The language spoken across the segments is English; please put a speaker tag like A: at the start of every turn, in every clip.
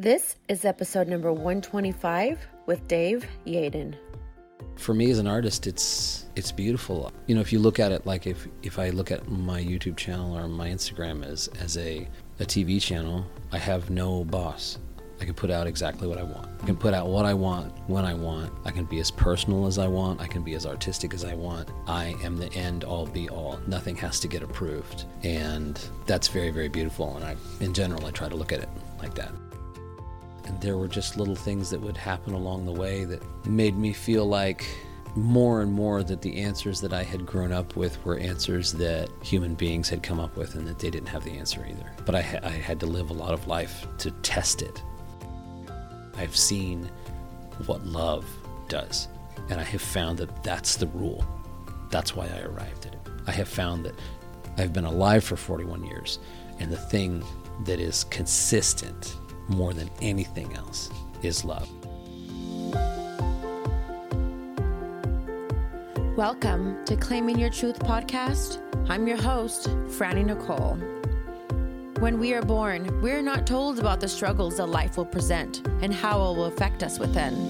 A: This is episode number 125 with Dave Yaden.
B: For me as an artist, it's it's beautiful. You know, if you look at it like if if I look at my YouTube channel or my Instagram as as a a TV channel, I have no boss. I can put out exactly what I want. I can put out what I want when I want. I can be as personal as I want. I can be as artistic as I want. I am the end all be all. Nothing has to get approved. And that's very, very beautiful. And I, in general, I try to look at it like that. And there were just little things that would happen along the way that made me feel like more and more that the answers that I had grown up with were answers that human beings had come up with and that they didn't have the answer either. But I, ha- I had to live a lot of life to test it. I've seen what love does, and I have found that that's the rule. That's why I arrived at it. I have found that I've been alive for 41 years, and the thing that is consistent more than anything else is love.
A: Welcome to Claiming Your Truth podcast. I'm your host, Franny Nicole. When we are born, we are not told about the struggles that life will present and how it will affect us within.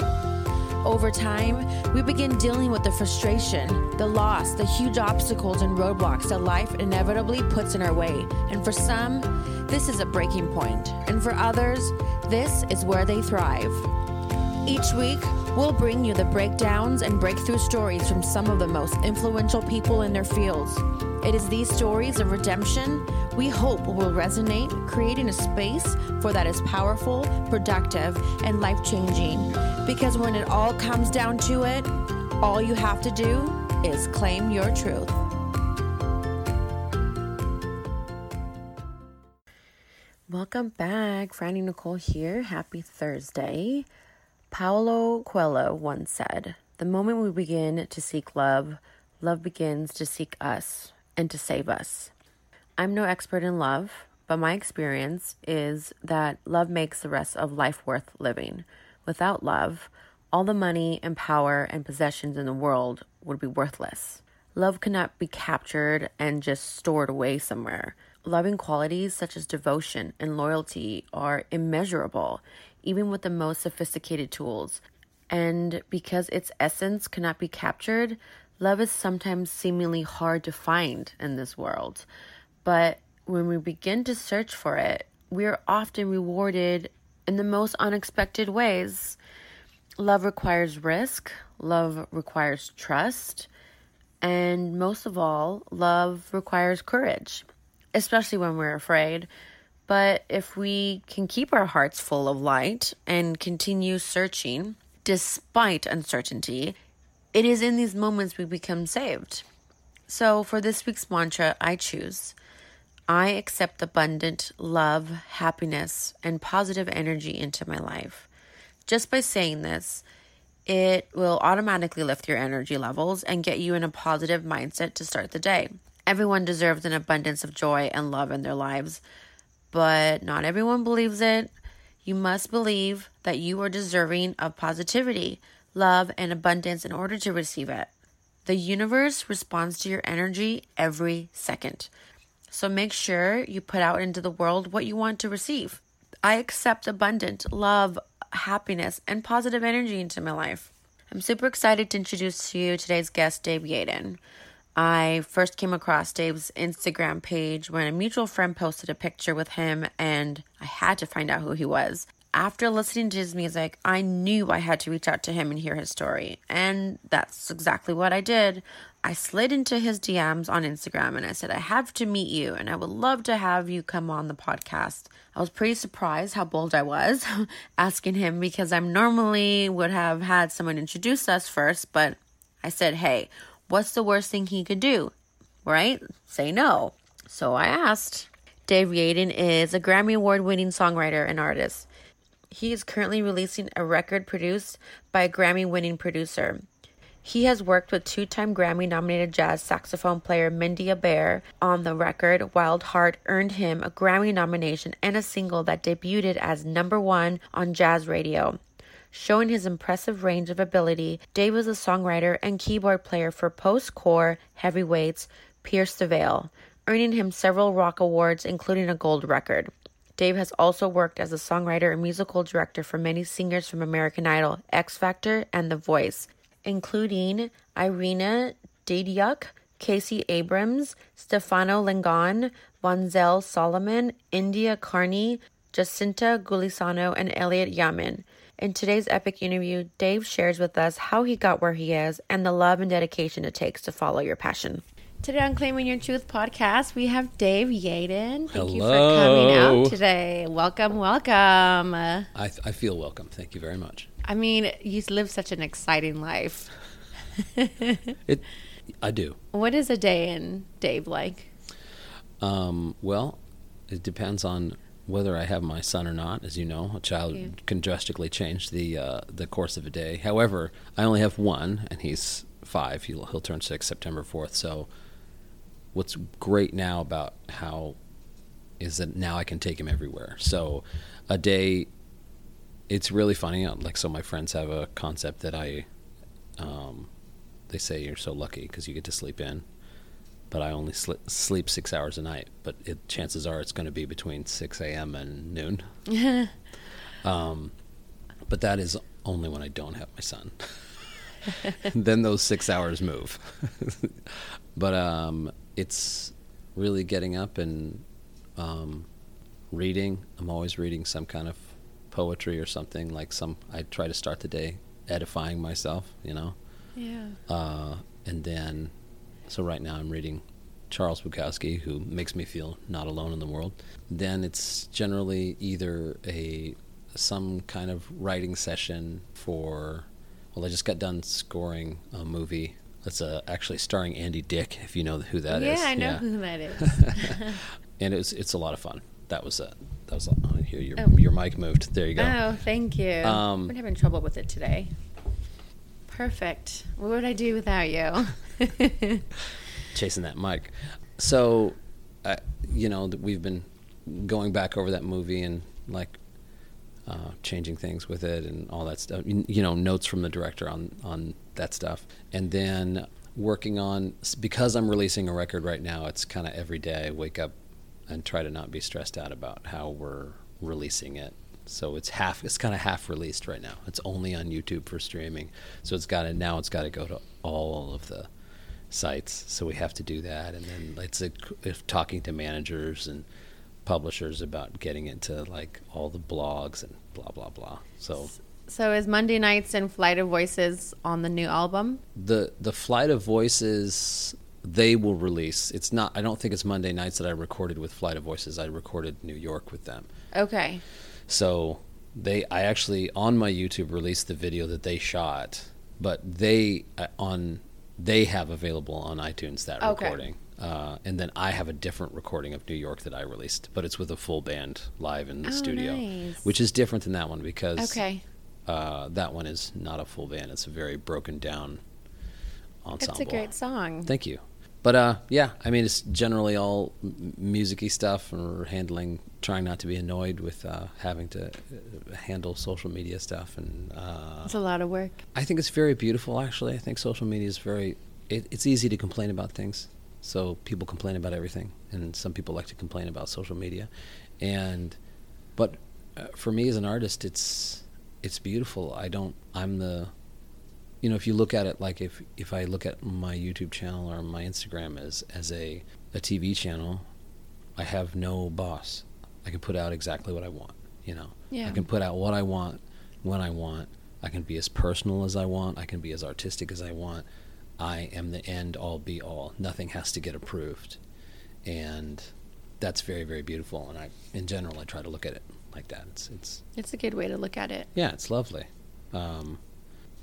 A: Over time, we begin dealing with the frustration, the loss, the huge obstacles and roadblocks that life inevitably puts in our way. And for some, this is a breaking point. and for others, this is where they thrive. Each week, we'll bring you the breakdowns and breakthrough stories from some of the most influential people in their fields. It is these stories of redemption we hope will resonate, creating a space for that is powerful, productive, and life changing. Because when it all comes down to it, all you have to do is claim your truth. Welcome back. Franny Nicole here. Happy Thursday. Paulo Coelho once said, The moment we begin to seek love, love begins to seek us and to save us. I'm no expert in love, but my experience is that love makes the rest of life worth living. Without love, all the money and power and possessions in the world would be worthless. Love cannot be captured and just stored away somewhere. Loving qualities such as devotion and loyalty are immeasurable, even with the most sophisticated tools. And because its essence cannot be captured, love is sometimes seemingly hard to find in this world. But when we begin to search for it, we are often rewarded in the most unexpected ways. Love requires risk, love requires trust, and most of all, love requires courage especially when we're afraid. But if we can keep our hearts full of light and continue searching despite uncertainty, it is in these moments we become saved. So for this week's mantra, I choose I accept abundant love, happiness, and positive energy into my life. Just by saying this, it will automatically lift your energy levels and get you in a positive mindset to start the day. Everyone deserves an abundance of joy and love in their lives, but not everyone believes it. You must believe that you are deserving of positivity, love, and abundance in order to receive it. The universe responds to your energy every second. So make sure you put out into the world what you want to receive. I accept abundant love, happiness, and positive energy into my life. I'm super excited to introduce to you today's guest, Dave Yaden. I first came across Dave's Instagram page when a mutual friend posted a picture with him, and I had to find out who he was. After listening to his music, I knew I had to reach out to him and hear his story, and that's exactly what I did. I slid into his DMs on Instagram and I said, I have to meet you and I would love to have you come on the podcast. I was pretty surprised how bold I was asking him because I normally would have had someone introduce us first, but I said, Hey, What's the worst thing he could do? Right? Say no. So I asked. Dave Yaden is a Grammy Award winning songwriter and artist. He is currently releasing a record produced by a Grammy winning producer. He has worked with two time Grammy nominated jazz saxophone player Mindy Abair on the record. Wild Heart earned him a Grammy nomination and a single that debuted as number one on jazz radio. Showing his impressive range of ability, Dave was a songwriter and keyboard player for post-core heavyweights Pierce the Veil, earning him several rock awards, including a gold record. Dave has also worked as a songwriter and musical director for many singers from American Idol, X Factor, and The Voice, including Irina Dadyuk, Casey Abrams, Stefano Langone, Bonzel Solomon, India Carney, Jacinta Gulisano, and Elliott Yamin. In today's epic interview, Dave shares with us how he got where he is and the love and dedication it takes to follow your passion. Today on Claiming Your Truth podcast, we have Dave Yaden. Thank you for coming out today. Welcome, welcome.
B: I, I feel welcome. Thank you very much.
A: I mean, you live such an exciting life.
B: It, I do.
A: What is a day in Dave like?
B: Um, well, it depends on whether I have my son or not. As you know, a child
A: Yeah.
B: can drastically change the uh, the course of a day. However, I only have one, and he's five. He'll he'll turn six September fourth. So, what's great now about how is that now I can take him everywhere. So, a day. It's really funny. uh, Like, so my friends have a concept that I, um, they say you're so lucky because you get to sleep in but I only sli- sleep six hours a night. But it, chances are it's going to be between 6 a.m. and noon. um, but that is only when I don't have my son. then those six hours move. but um, it's really getting up and um, reading. I'm always reading some kind of poetry or something. Like some, I try to start the day edifying myself. You know.
A: Yeah.
B: Uh, and then, so right now I'm reading Charles Bukowski, who makes me feel not alone in the world. Then it's generally either a some kind of writing session for. Well, I just got done scoring a movie that's uh, actually starring Andy Dick, if you know who that is.
A: yeah, I know who that is.
B: and it's it's a lot of fun. That was a that was a, oh, here your
A: Oh.
B: your mic moved. There you go.
A: Oh, thank you.
B: Um,
A: We're having trouble with it today. Perfect. What would I do without you?
B: chasing that mic. So, uh, you know, we've been going back over that movie and like uh, changing things with it and all that stuff. You know, notes from the director on on that stuff, and then working on because I'm releasing a record right now. It's kind of every day I wake up and try to not be stressed out about how we're releasing it. So it's half. It's kind of half released right now. It's only on YouTube for streaming. So it's got to now. It's got to go to all of the sites. So we have to do that, and then it's a, if talking to managers and publishers about getting into like all the blogs and blah blah blah. So
A: so is Monday Nights and Flight of Voices on the new album?
B: the the flight of voices they will release. It's not. I don't think it's Monday nights that I recorded with Flight of Voices. I recorded New York with them.
A: Okay.
B: So they, I actually on my YouTube released the video that they shot, but they uh, on they have available on iTunes that
A: Okay.
B: recording, uh, and then I have a different recording of New York that I released, but it's with a full band live in the
A: Oh,
B: studio,
A: nice.
B: which is different than that one because
A: Okay.
B: uh, that one is not a full band; it's a very broken down ensemble.
A: It's a great song.
B: Thank you. But uh, yeah, I mean, it's generally all musicy stuff, and we're handling, trying not to be annoyed with uh, having to uh, handle social media stuff. And uh,
A: It's a lot of work.
B: I think it's very beautiful, actually. I think social media is very, it, it's easy to complain about things. So people complain about everything, and some people like to complain about social media. And, but uh, for me as an artist, it's, it's beautiful. I don't, I'm the, you know, if you look at it like if if I look at my YouTube channel or my Instagram as as a a TV channel, I have no boss. I can put out exactly what I want. You know,
A: Yeah.
B: I can put out what I want when I want. I can be as personal as I want. I can be as artistic as I want. I am the end all be all. Nothing has to get approved, and that's very very beautiful. And I, in general, I try to look at it like that. It's it's
A: It's a good way to look at it.
B: yeah, it's lovely. Um,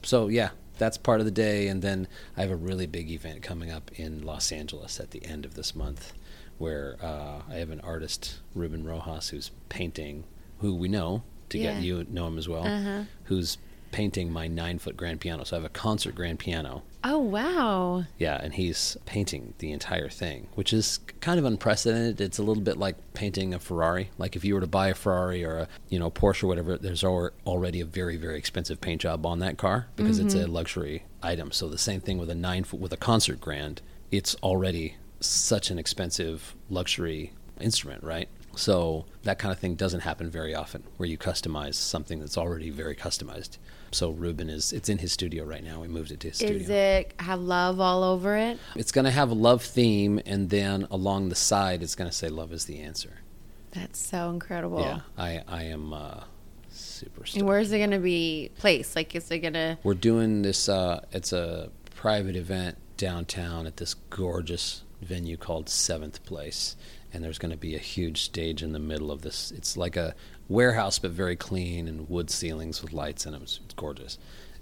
B: so yeah, that's part of the day, and then I have a really big event coming up in Los Angeles at the end of this month, where uh, I have an artist, Ruben Rojas, who's painting, who we know to
A: Yeah.
B: get you know him as well,
A: Uh-huh.
B: who's painting my nine foot grand piano. So I have a concert grand piano.
A: Oh wow.
B: Yeah, and he's painting the entire thing, which is kind of unprecedented. It's a little bit like painting a Ferrari. Like if you were to buy a Ferrari or a you know Porsche or whatever, there's already a very very expensive paint job on that car because it's a mm-hmm. luxury item. So the same thing with a nine foot with a concert grand, it's already such an expensive luxury instrument, right? So that kind of thing doesn't happen very often, where you customize something that's already very customized. So Ruben is it's in his studio right now. We moved it to his studio.
A: Is it have love all over it?
B: It's going to have a love theme, and then along the side, it's going to say "Love is the answer."
A: That's so incredible.
B: Yeah, I I am uh, super.
A: And
B: stoked.
A: where is it going to be placed? Like, is it going to?
B: We're doing this. Uh, it's a private event downtown at this gorgeous venue called Seventh Place, and there's going to be a huge stage in the middle of this. It's like a warehouse, but very clean and wood ceilings with lights in them. It's, it's gorgeous,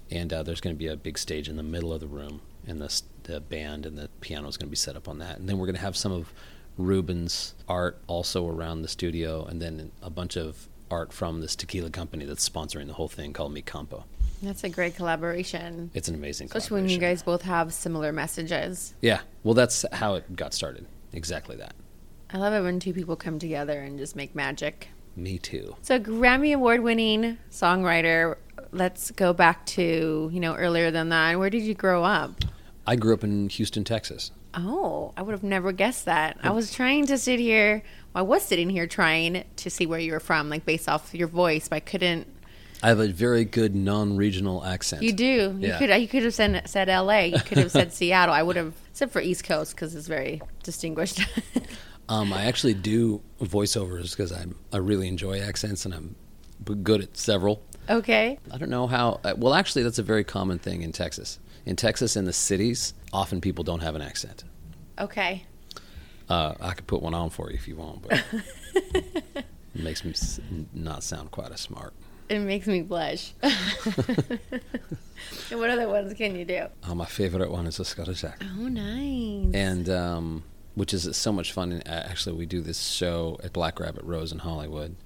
B: and uh, there's going to be a big stage in the middle of the room, and the the band and the piano is going to be set up on that, and then we're going to have some of Ruben's art also around the studio, and then a bunch of art from this tequila company that's sponsoring the whole thing called Mi Campo.
A: That's a great collaboration.
B: It's an amazing collaboration.
A: Especially when you guys both have similar messages.
B: Yeah, well, that's how it got started. Exactly that.
A: I love it when two people come together and just make magic.
B: Me too.
A: So Grammy award winning songwriter. Let's go back to, you know, earlier than that. Where did you grow up?
B: I grew up in Houston, Texas.
A: Oh, I would have never guessed that. I hmm. was trying to sit here. Well, I was sitting here trying to see where you were from, like based off your voice, but I couldn't.
B: I have a very good non-regional accent.
A: You do. You
B: Yeah.
A: could. You could have said, said L.A. You could have said Seattle. I would have, except for East Coast because it's very distinguished.
B: Um, I actually do voiceovers because I I really enjoy accents and I'm good at several.
A: okay.
B: I don't know how. Uh, well, actually, that's a very common thing in Texas. In Texas, in the cities, often people don't have an accent.
A: Okay.
B: Uh, I could put one on for you if you want, but it makes me not sound quite as smart.
A: It makes me blush. and what other ones can you do?
B: Uh, my favorite one is a Scottish accent.
A: Oh, nice.
B: and um, which is so much fun. And uh, actually, we do this show at Black Rabbit Rose in Hollywood,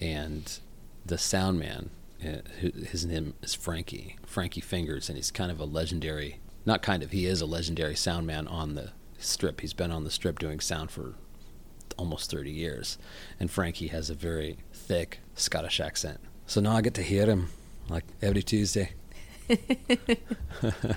B: and the sound man, uh, his name is Frankie, Frankie Fingers, and he's kind of a legendary. Not kind of, he is a legendary sound man on the strip. He's been on the strip doing sound for almost 30 years, and Frankie has a very thick Scottish accent. So now I get to hear him like every Tuesday.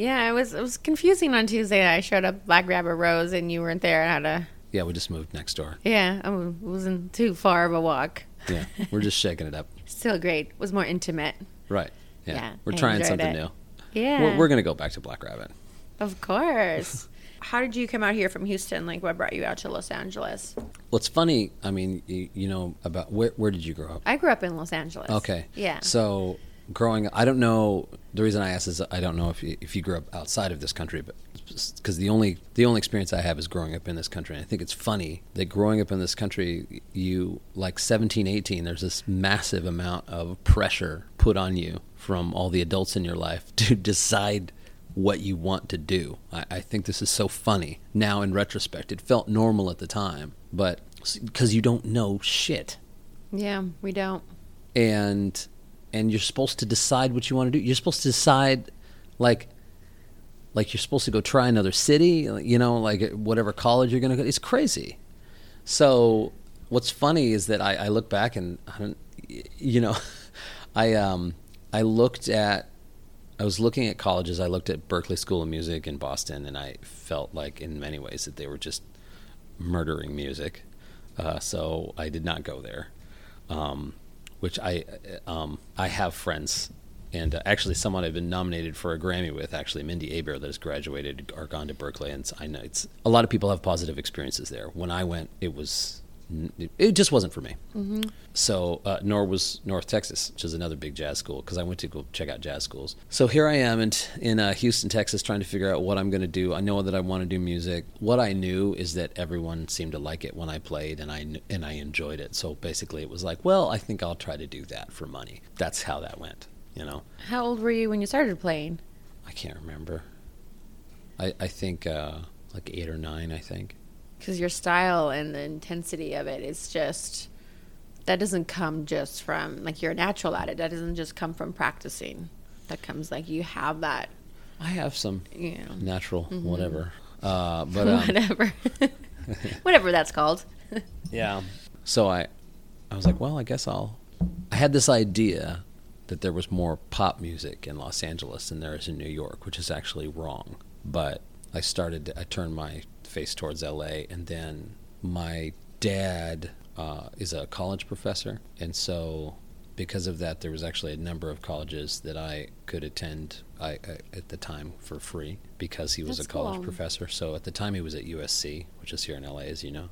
A: Yeah, it was it was confusing on Tuesday. I showed up Black Rabbit Rose and you weren't there. I had to.
B: Yeah, we just moved next door.
A: Yeah, oh, I w- wasn't too far of a walk.
B: Yeah, we're just shaking it up.
A: Still great. It was more intimate.
B: Right. Yeah.
A: Yeah,
B: we're
A: I
B: trying
A: enjoyed
B: something
A: it.
B: new.
A: Yeah,
B: We're, we're going to go back to Black Rabbit.
A: of course. How did you come out here from Houston? Like, what brought you out to Los Angeles?
B: What's funny, I mean, you, you know, about where, where did you grow up?
A: I grew up in Los Angeles.
B: Okay.
A: Yeah.
B: So, growing I don't know, the reason I ask is I don't know if you, if you grew up outside of this country, but because the only the only experience I have is growing up in this country. And I think it's funny that growing up in this country, you like 17, 18, there's this massive amount of pressure put on you from all the adults in your life to decide what you want to do. I, I think this is so funny now in retrospect. It felt normal at the time, but because you don't know shit
A: Yeah, we don't.
B: and and you're supposed to decide what you want to do. You're supposed to decide, like, like you're supposed to go try another city. You know, like whatever college you're going to go. It's crazy. So what's funny is that I, I look back and I don't, you know, I um I looked at. I was looking at colleges. I looked at Berklee School of Music in Boston, and I felt like, in many ways, that they were just murdering music. Uh, so I did not go there. Um, which I um, I have friends, and uh, actually someone I've been nominated for a Grammy with, actually Mindy Abair, that has graduated or gone to Berklee, and I know it's a lot of people have positive experiences there. When I went, it was it just wasn't for me. Mm-hmm. So uh, nor was North Texas, which is another big jazz school, because I went to go check out jazz schools. So here I am in in uh, Houston, Texas, trying to figure out what I'm going to do. I know that I want to do music. What I knew is that everyone seemed to like it when I played, and I and I enjoyed it. So basically, it was like, well, I think I'll try to do that for money. That's how that went. You know,
A: How old were you when you started playing?
B: I can't remember. I I think uh, like eight or nine. I think.
A: Because your style and the intensity of it is just that doesn't come just from like you're natural at it. That doesn't just come from practicing. That comes like you have that,
B: I have some
A: you know,
B: natural whatever. Uh, but um,
A: whatever, whatever that's called.
B: Yeah. So I, I was like, well, I guess I'll. I had this idea that there was more pop music in Los Angeles than there is in New York, which is actually wrong. But I started. I turned my face towards L.A. and then my dad uh, is a college professor, and so because of that, there was actually a number of colleges that I could attend I, I, at the time for free because he was
A: That's
B: a college
A: cool.
B: professor. So at the time, he was at USC, which is here in LA, as you know.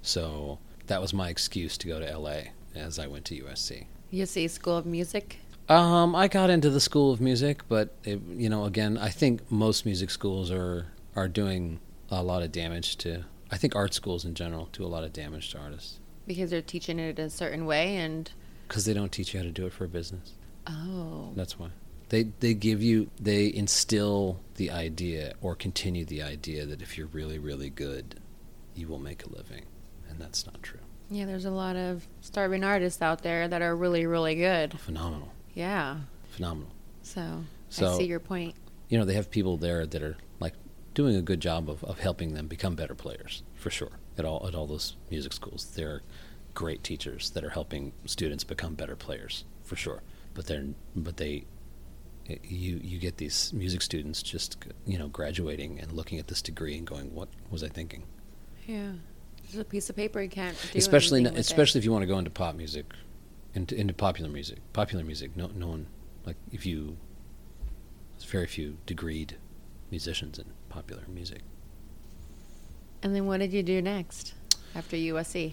B: So that was my excuse to go to LA as I went to USC.
A: USC School of Music.
B: Um, I got into the School of Music, but it, you know, again, I think most music schools are are doing a lot of damage to. I think art schools in general do a lot of damage to artists
A: Because they're teaching it a certain way and
B: because they don't teach you how to do it for a business.
A: oh.
B: That's why they they give you they instill the idea or continue the idea that if you're really really good, you will make a living, and that's not true.
A: Yeah, there's a lot of starving artists out there that are really, really good.
B: Phenomenal,
A: Yeah.
B: phenomenal.
A: So,
B: So-
A: I see your point.
B: you know they have people there that are doing a good job of, of helping them become better players for sure at all at all those music schools they're great teachers that are helping students become better players for sure but they're but they you you get these music students just you know graduating and looking at this degree and going what was i thinking
A: Yeah. It's a piece of paper you can't do
B: especially
A: with it.
B: especially if you want to go into pop music into into popular music popular music no no one like if you there's very few degreed musicians in popular music
A: And then what did you do next after USC?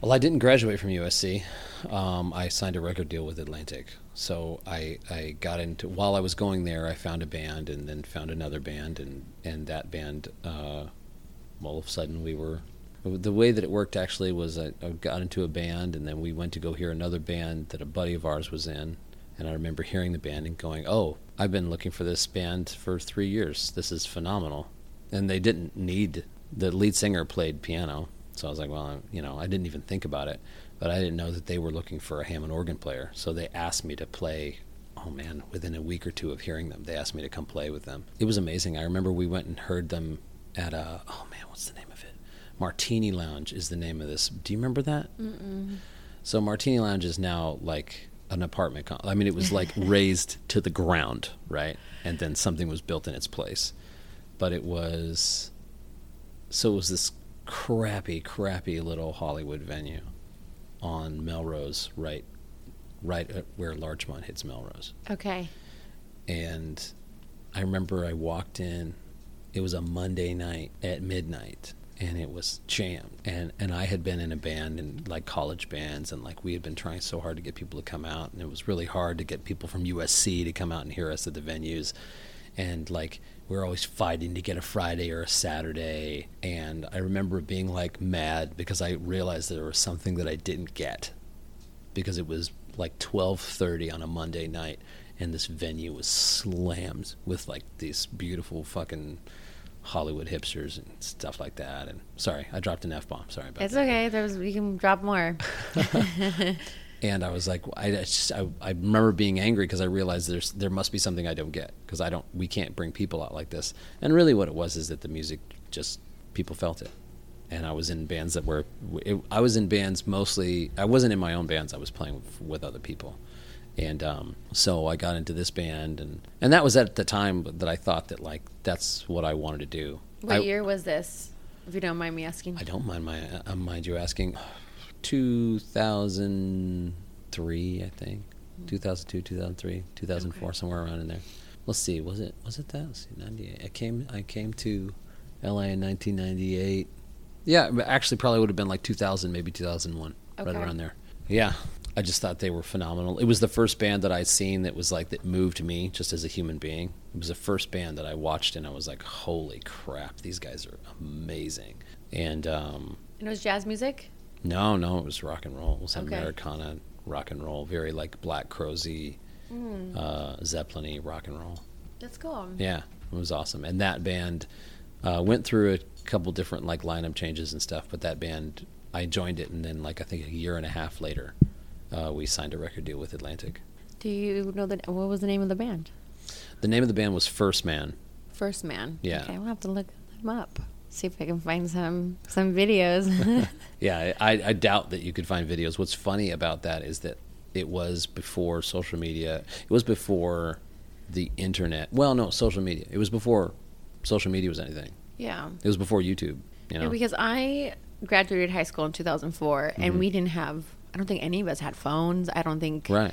B: Well, I didn't graduate from USC. Um, I signed a record deal with Atlantic. So I, I got into while I was going there. I found a band and then found another band and and that band. Uh, all of a sudden we were. The way that it worked actually was I, I got into a band and then we went to go hear another band that a buddy of ours was in. And I remember hearing the band and going, "Oh, I've been looking for this band for three years. This is phenomenal." And they didn't need the lead singer played piano, so I was like, "Well, you know, I didn't even think about it." But I didn't know that they were looking for a Hammond organ player, so they asked me to play. Oh man, within a week or two of hearing them, they asked me to come play with them. It was amazing. I remember we went and heard them at a. Oh man, what's the name of it? Martini Lounge is the name of this. Do you remember that?
A: Mm-mm.
B: So Martini Lounge is now like an apartment. Com- I mean, it was like raised to the ground, right? And then something was built in its place. But it was so it was this crappy, crappy little Hollywood venue on Melrose, right, right at where Larchmont hits Melrose.
A: Okay.
B: And I remember I walked in. It was a Monday night at midnight, and it was jammed. And and I had been in a band and like college bands, and like we had been trying so hard to get people to come out, and it was really hard to get people from USC to come out and hear us at the venues. And like we were always fighting to get a Friday or a Saturday. And I remember being like mad because I realized there was something that I didn't get because it was like 12:30 on a Monday night and this venue was slammed with like these beautiful fucking Hollywood hipsters and stuff like that. And sorry I dropped an F bomb sorry about
A: It's
B: that.
A: okay. was you can drop more.
B: and I was like I just I, I remember being angry because I realized there's there must be something I don't get because I don't we can't bring people out like this. And really what it was is that the music just people felt it. And I was in bands that were it, I was in bands mostly I wasn't in my own bands. I was playing with, with other people and um, so I got into this band and and that was at the time that I thought that like that's what I wanted to do.
A: What
B: I,
A: year was this? If you don't mind me asking.
B: I don't mind my uh, mind you asking. 2003 I think. 2002 2003 2004
A: Okay.
B: somewhere around in there. Let's see was it was it that? Let's see 98 I came I came to LA in 1998 yeah actually probably would have been like 2000 maybe 2001 right around there. Yeah I just thought they were phenomenal. It was the first band that I'd seen that was like that moved me just as a human being. It was the first band that I watched and I was like, "Holy crap, these guys are amazing." And um,
A: And it was jazz music.
B: no, no, it was rock and roll. It was
A: Okay.
B: Americana rock and roll, very like Black Crowsy,
A: Mm,
B: uh, Zeppelin rock and roll.
A: that's cool.
B: Yeah, it was awesome. And that band uh, went through a couple different like lineup changes and stuff, but that band I joined it, and then like I think a year and a half later, uh, we signed a record deal with Atlantic.
A: Do you know the what was the name of the band?
B: The name of the band was First Man.
A: First Man.
B: Yeah.
A: Okay, we'll have to look them up. See if I can find some some videos.
B: Yeah, I, I doubt that you could find videos. What's funny about that is that it was before social media. It was before the internet. Well, no, social media. It was before social media was anything.
A: yeah.
B: It was before YouTube. You know.
A: Yeah, because I graduated high school in 2004, and we didn't have. I don't think any of us had phones. I don't think.
B: Right.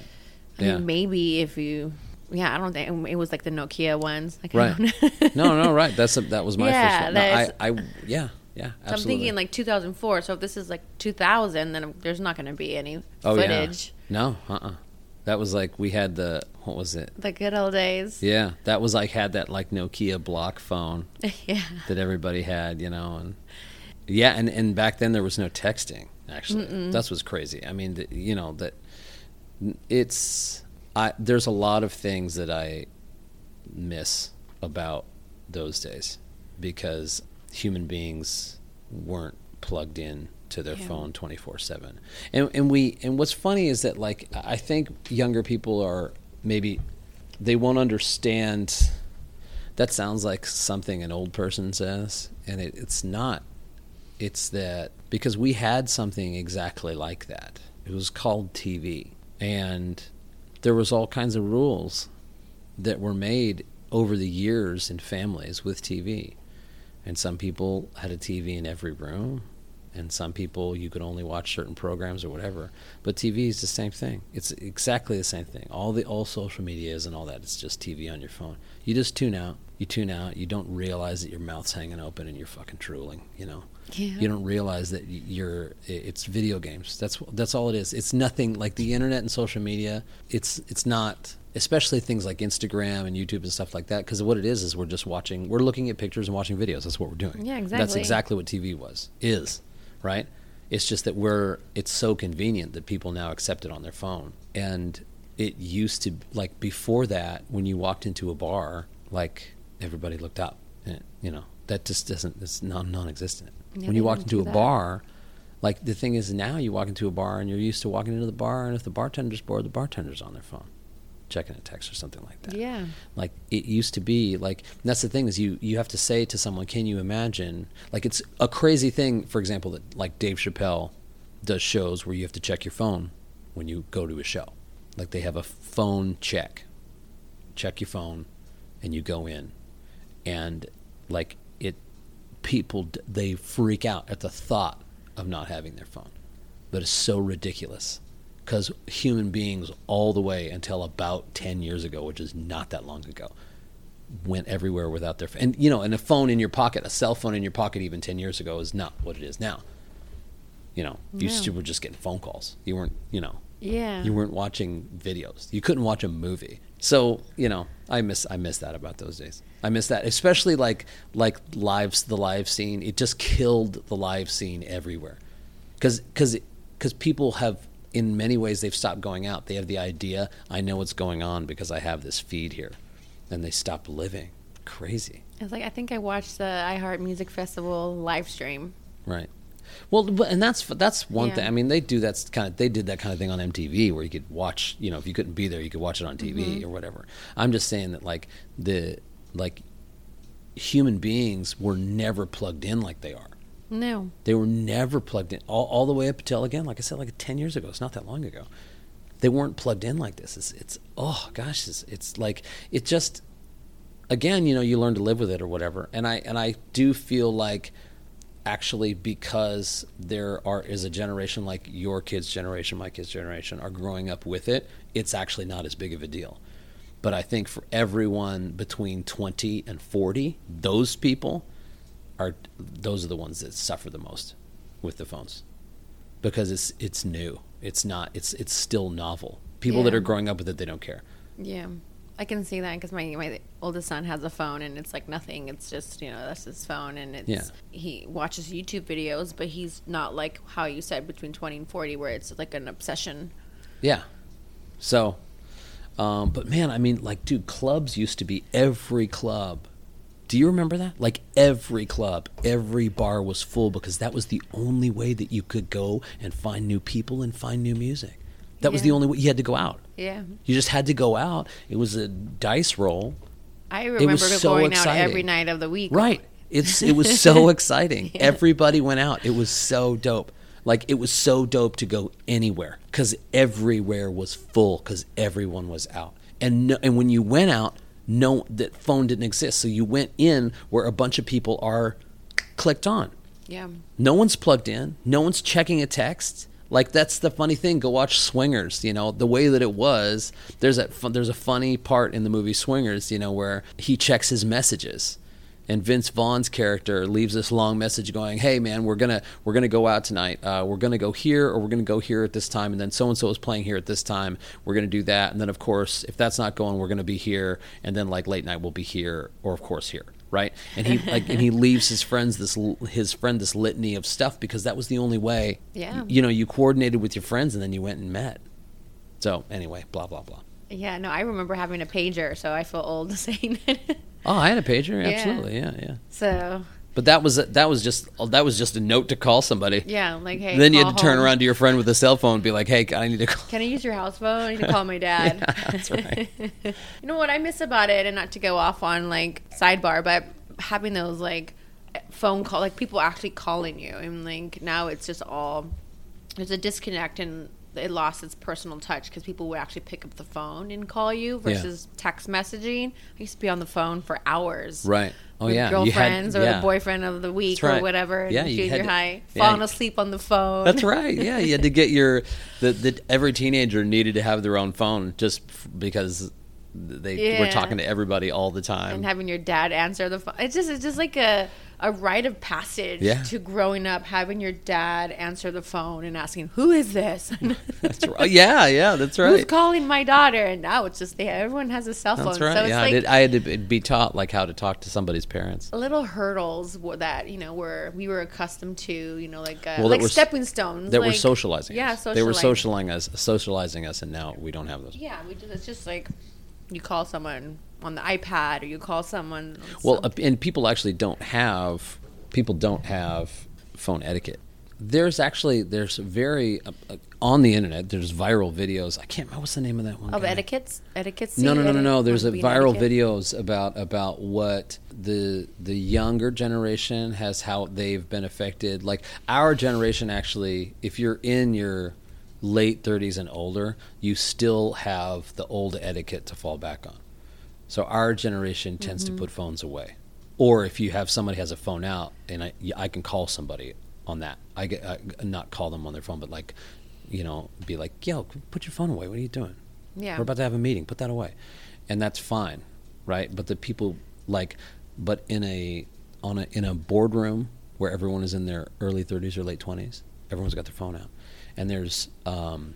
A: I
B: Yeah.
A: mean, maybe if you. Yeah, I don't think it was like the Nokia ones. Like,
B: Right. no, no, right. That's a, that was my
A: Yeah,
B: first one. No, I, I, yeah, yeah,
A: So I'm thinking like 2004. So if this is like 2000, then there's not going to be any
B: oh
A: footage.
B: yeah. No, uh, uh That was like we had the what was it?
A: The good old days.
B: Yeah, that was like had that like Nokia block phone
A: yeah.
B: that everybody had, you know, and yeah, and and back then there was no texting. Actually, that's what's crazy. I mean, the, you know that it's I there's a lot of things that I miss about those days because human beings weren't plugged in to their
A: Yeah.
B: phone 24/7. And and we and what's funny is that like I think younger people are maybe they won't understand that sounds like something an old person says and it, it's not it's that because we had something exactly like that. It was called tv and there was all kinds of rules that were made over the years in families with tv and some people had a tv in every room and some people you could only watch certain programs or whatever. But tv is the same thing. It's exactly the same thing. All the all social medias and all that it's just tv on your phone. You just tune out. You tune out. You don't realize that your mouth's hanging open and you're fucking drooling you know
A: Yeah.
B: you. Don't realize that you're it's video games. That's that's all it is. It's nothing like the internet and social media it's it's not especially things like Instagram and YouTube and stuff like that because what it is is we're just watching we're looking at pictures and watching videos. That's what we're doing.
A: Yeah, exactly.
B: that's
A: exactly.
B: what TV was is right? It's just that we're it's so convenient that people now accept it on their phone. And it used to like before that when you walked into a bar like everybody looked up and, you know? That just doesn't it's non non-existent
A: Yeah,
B: when you walk into a
A: that.
B: bar like the thing is now you walk into a bar and you're used to walking into the bar and if the bartender's bored the bartender's on their phone checking a text or something like that.
A: Yeah.
B: like it used to be like that's the thing is you you have to say to someone can you imagine? Like it's a crazy thing for example that like dave chappelle does shows where you have to check your phone when you go to a show. Like they have a phone check. Check your phone and you go in. And like people they freak out at the thought of not having their phone but it's so ridiculous because human beings all the way until about 10 years ago which is not that long ago went everywhere without their phone and you know and a phone in your pocket a cell phone in your pocket even 10 years ago is not what it is now you know you still were just getting phone calls you weren't you know
A: Yeah.
B: you weren't watching videos. You couldn't watch a movie. So you know, I miss I miss that about those days. I miss that, especially like like lives the live scene. It just killed the live scene everywhere, because because because people have in many ways they've stopped going out. They have the idea I know what's going on because I have this feed here, and they stop living. Crazy,
A: It's like I think I watched the iHeart Music Festival live stream.
B: right? Well, but, and that's that's one
A: Yeah.
B: thing. I mean, they do that kind of. They did that kind of thing on MTV, where you could watch. You know, if you couldn't be there, you could watch it on TV mm-hmm. or whatever. I'm just saying that, like the like human beings were never plugged in like they are.
A: No.
B: They were never plugged in all, all the way up until again, like I said, like ten years ago. It's not that long ago. They weren't plugged in like this. It's, it's oh gosh, it's, it's like it just again, you know, you learn to live with it or whatever. And I and I do feel like actually because there are is a generation like your kids' generation, my kids' generation are growing up with it, it's actually not as big of a deal. But I think for everyone between 20 and 40, those people are those are the ones that suffer the most with the phones because it's it's new. It's not it's it's still novel. People that are growing up with it, they don't care.
A: Yeah. I can see that because my my oldest son has a phone and it's like nothing. It's just you know that's his phone and it's
B: Yeah.
A: he watches YouTube videos, but he's not like how you said between twenty and forty where it's like an obsession.
B: Yeah. So, um, but man, I mean, like, dude, clubs used to be every club. Do you remember that? Like every club, every bar was full because that was the only way that you could go and find new people and find new music. That was the only way you had to go out.
A: Yeah,
B: You just had to go out. It was a dice roll.
A: I remember
B: was so
A: going out
B: exciting.
A: every night of the week.
B: Right. It's it was so exciting. Everybody went out. It was so dope. Like it was so dope to go anywhere cuz everywhere was full cuz everyone was out. And no, and when you went out, no that phone didn't exist. So you went in where a bunch of people are clicked on.
A: Yeah.
B: No one's plugged in. No one's checking a text. Like that's the funny thing. Go watch Swingers. You know the way that it was. There's. Fun, there's a funny part in the movie Swingers. You know where he checks his messages, and Vince Vaughn's character leaves this long message going, "Hey man, we're gonna we're gonna go out tonight. Uh, we're gonna go here or we're gonna go here at this time, and then so and so is playing here at this time. We're gonna do that, and then of course if that's not going, we're gonna be here, and then like late night we'll be here or of course here." Right? And he like and he leaves his friends this his friend this litany of stuff because that was the only way.
A: Yeah.
B: You know, you coordinated with your friends and then you went and met. So anyway, blah blah blah.
A: Yeah, no, I remember having a pager, so I feel old saying it.
B: Oh, I had a pager, absolutely, yeah, yeah.
A: So.
B: But that was that was just that was just a note to call somebody.
A: Yeah, like hey.
B: Then you had to turn around to your friend with a cell phone and be like, "Hey, I need to call."
A: Can I use your house phone? I need to call my dad.
B: yeah, that's right.
A: you know what I miss about it, and not to go off on like sidebar, but having those like phone call, like people actually calling you, and like now it's just all there's a disconnect and it lost its personal touch because people would actually pick up the phone and call you versus yeah. text messaging. I used to be on the phone for hours.
B: Right. Oh yeah.
A: Girlfriends
B: had,
A: or
B: yeah.
A: the boyfriend of the week
B: right.
A: or whatever.
B: Yeah,
A: you junior high,
B: to,
A: falling
B: yeah.
A: asleep on the phone.
B: That's right. Yeah, you had to get your the, the every teenager needed to have their own phone just because they
A: yeah.
B: were talking to everybody all the time
A: and having your dad answer the phone. It's just it's just like a a rite of passage
B: yeah.
A: to growing up, having your dad answer the phone and asking, "Who is this?"
B: that's right. Yeah, yeah, that's right.
A: Who's calling my daughter? And now it's just they, everyone has a cell phone.
B: That's right.
A: So
B: yeah,
A: like
B: I, did, I, had to be taught like how to talk to somebody's parents.
A: Little hurdles that you know were we were accustomed to, you know, like uh,
B: well,
A: like
B: were,
A: stepping stones
B: that
A: like,
B: were socializing.
A: Yeah, socializing.
B: they were socializing us, socializing us, and now we don't have those.
A: Yeah, we just, it's just like you call someone on the iPad or you call someone.
B: well, uh, and people actually don't have people don't have phone etiquette. There's actually there's very uh, uh, on the internet. There's viral videos. I can't. remember What's the name of that one?
A: Of
B: guy?
A: etiquettes, etiquettes.
B: No, no, no, no, no. There's a viral
A: etiquette?
B: videos about about what the the younger generation has how they've been affected. Like our generation, actually, if you're in your late 30s and older, you still have the old etiquette to fall back on. So our generation tends
A: Mm-hmm.
B: to put phones away. Or if you have somebody has a phone out, and I, I can call somebody on that. I get uh, not call them on their phone, but like, you know, be like, "Yo, put your phone away. What are you doing?
A: Yeah.
B: We're about to have a meeting. Put that away," and that's fine, right? But the people like, but in a on a in a boardroom where everyone is in their early 30s or late 20s, everyone's got their phone out, and there's um,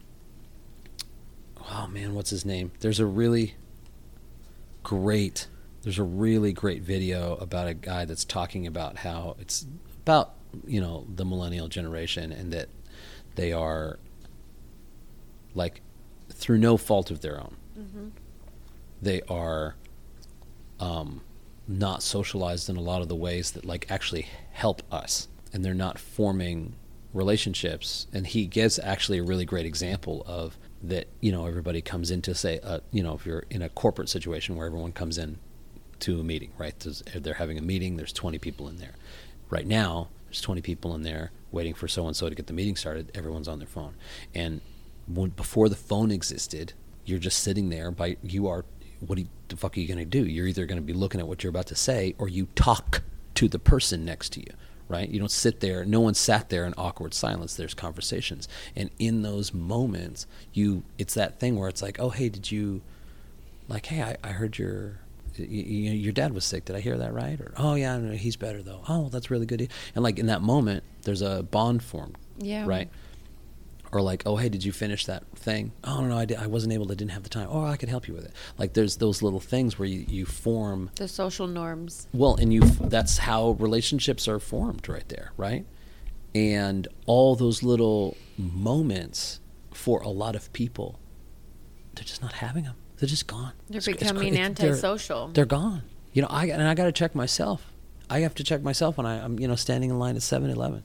B: oh man, what's his name? There's a really great there's a really great video about a guy that's talking about how it's about you know the millennial generation and that they are like through no fault of their own
A: Mm-hmm.
B: they are um, not socialized in a lot of the ways that like actually help us and they're not forming relationships and he gives actually a really great example of that you know everybody comes in to say uh, you know if you're in a corporate situation where everyone comes in to a meeting right? There's, they're having a meeting there's 20 people in there. Right now there's 20 people in there waiting for so and so to get the meeting started. Everyone's on their phone. And when, before the phone existed you're just sitting there by you are what you, the fuck are you going to do? You're either going to be looking at what you're about to say or you talk to the person next to you right? You don't sit there no one sat there in awkward silence. There's conversations. And in those moments you it's that thing where it's like oh hey did you like hey i, I heard your y- y- your dad was sick. Did i hear that right? Or oh yeah no, he's better though. Oh that's really good. And like in that moment there's a bond formed
A: Yeah.
B: right or like oh hey did you finish that thing? Oh no, no I, did, I wasn't able to didn't have the time. Oh i could help you with it. Like there's those little things where you, you form
A: The social norms.
B: well and you that's how relationships are formed right there right? And all those little moments for a lot of people they're just not having them they're just gone.
A: They're
B: It's- it's
A: becoming
B: it's- they're-
A: antisocial.
B: they're gone. You know i and i got to check myself. I have to check myself when I, i'm you know standing in line at 7-eleven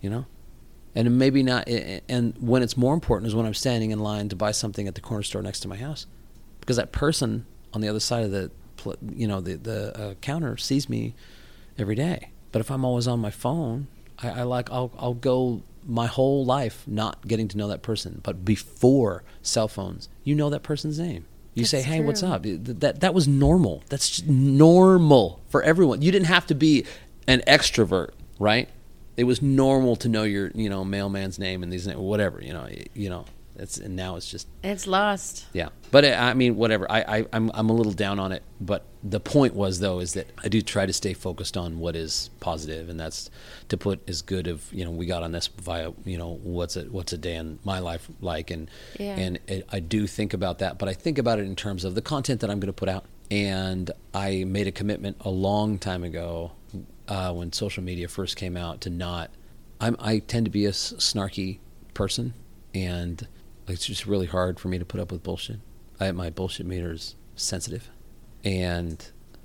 B: you know and maybe not and when it's more important is when i'm standing in line to buy something at the corner store next to my house. Because that person on the other side of the you know the the uh, counter sees me every day. But if i'm always on my phone i, I like I'll, I'll go my whole life not getting to know that person. But before cell phones you know that person's name. You say
A: That's
B: hey what's up? That that was normal. That's just normal for everyone. You didn't have to be an extrovert right it was normal to know your you know mailman's name and these whatever you know you know it's and now it's just
A: It's lost.
B: yeah. But uh, I mean, whatever. I, I I'm I'm a little down on it. But the point was though is that I do try to stay focused on what is positive, and that's to put as good of you know we got on this via you know what's a what's a day in my life like, and
A: Yeah.
B: and it, I do think about that. But I think about it in terms of the content that I'm going to put out. And I made a commitment a long time ago uh, when social media first came out to not. I'm I tend to be a s- snarky person, and it's just really hard for me to put up with bullshit. I, my bullshit meter is sensitive, and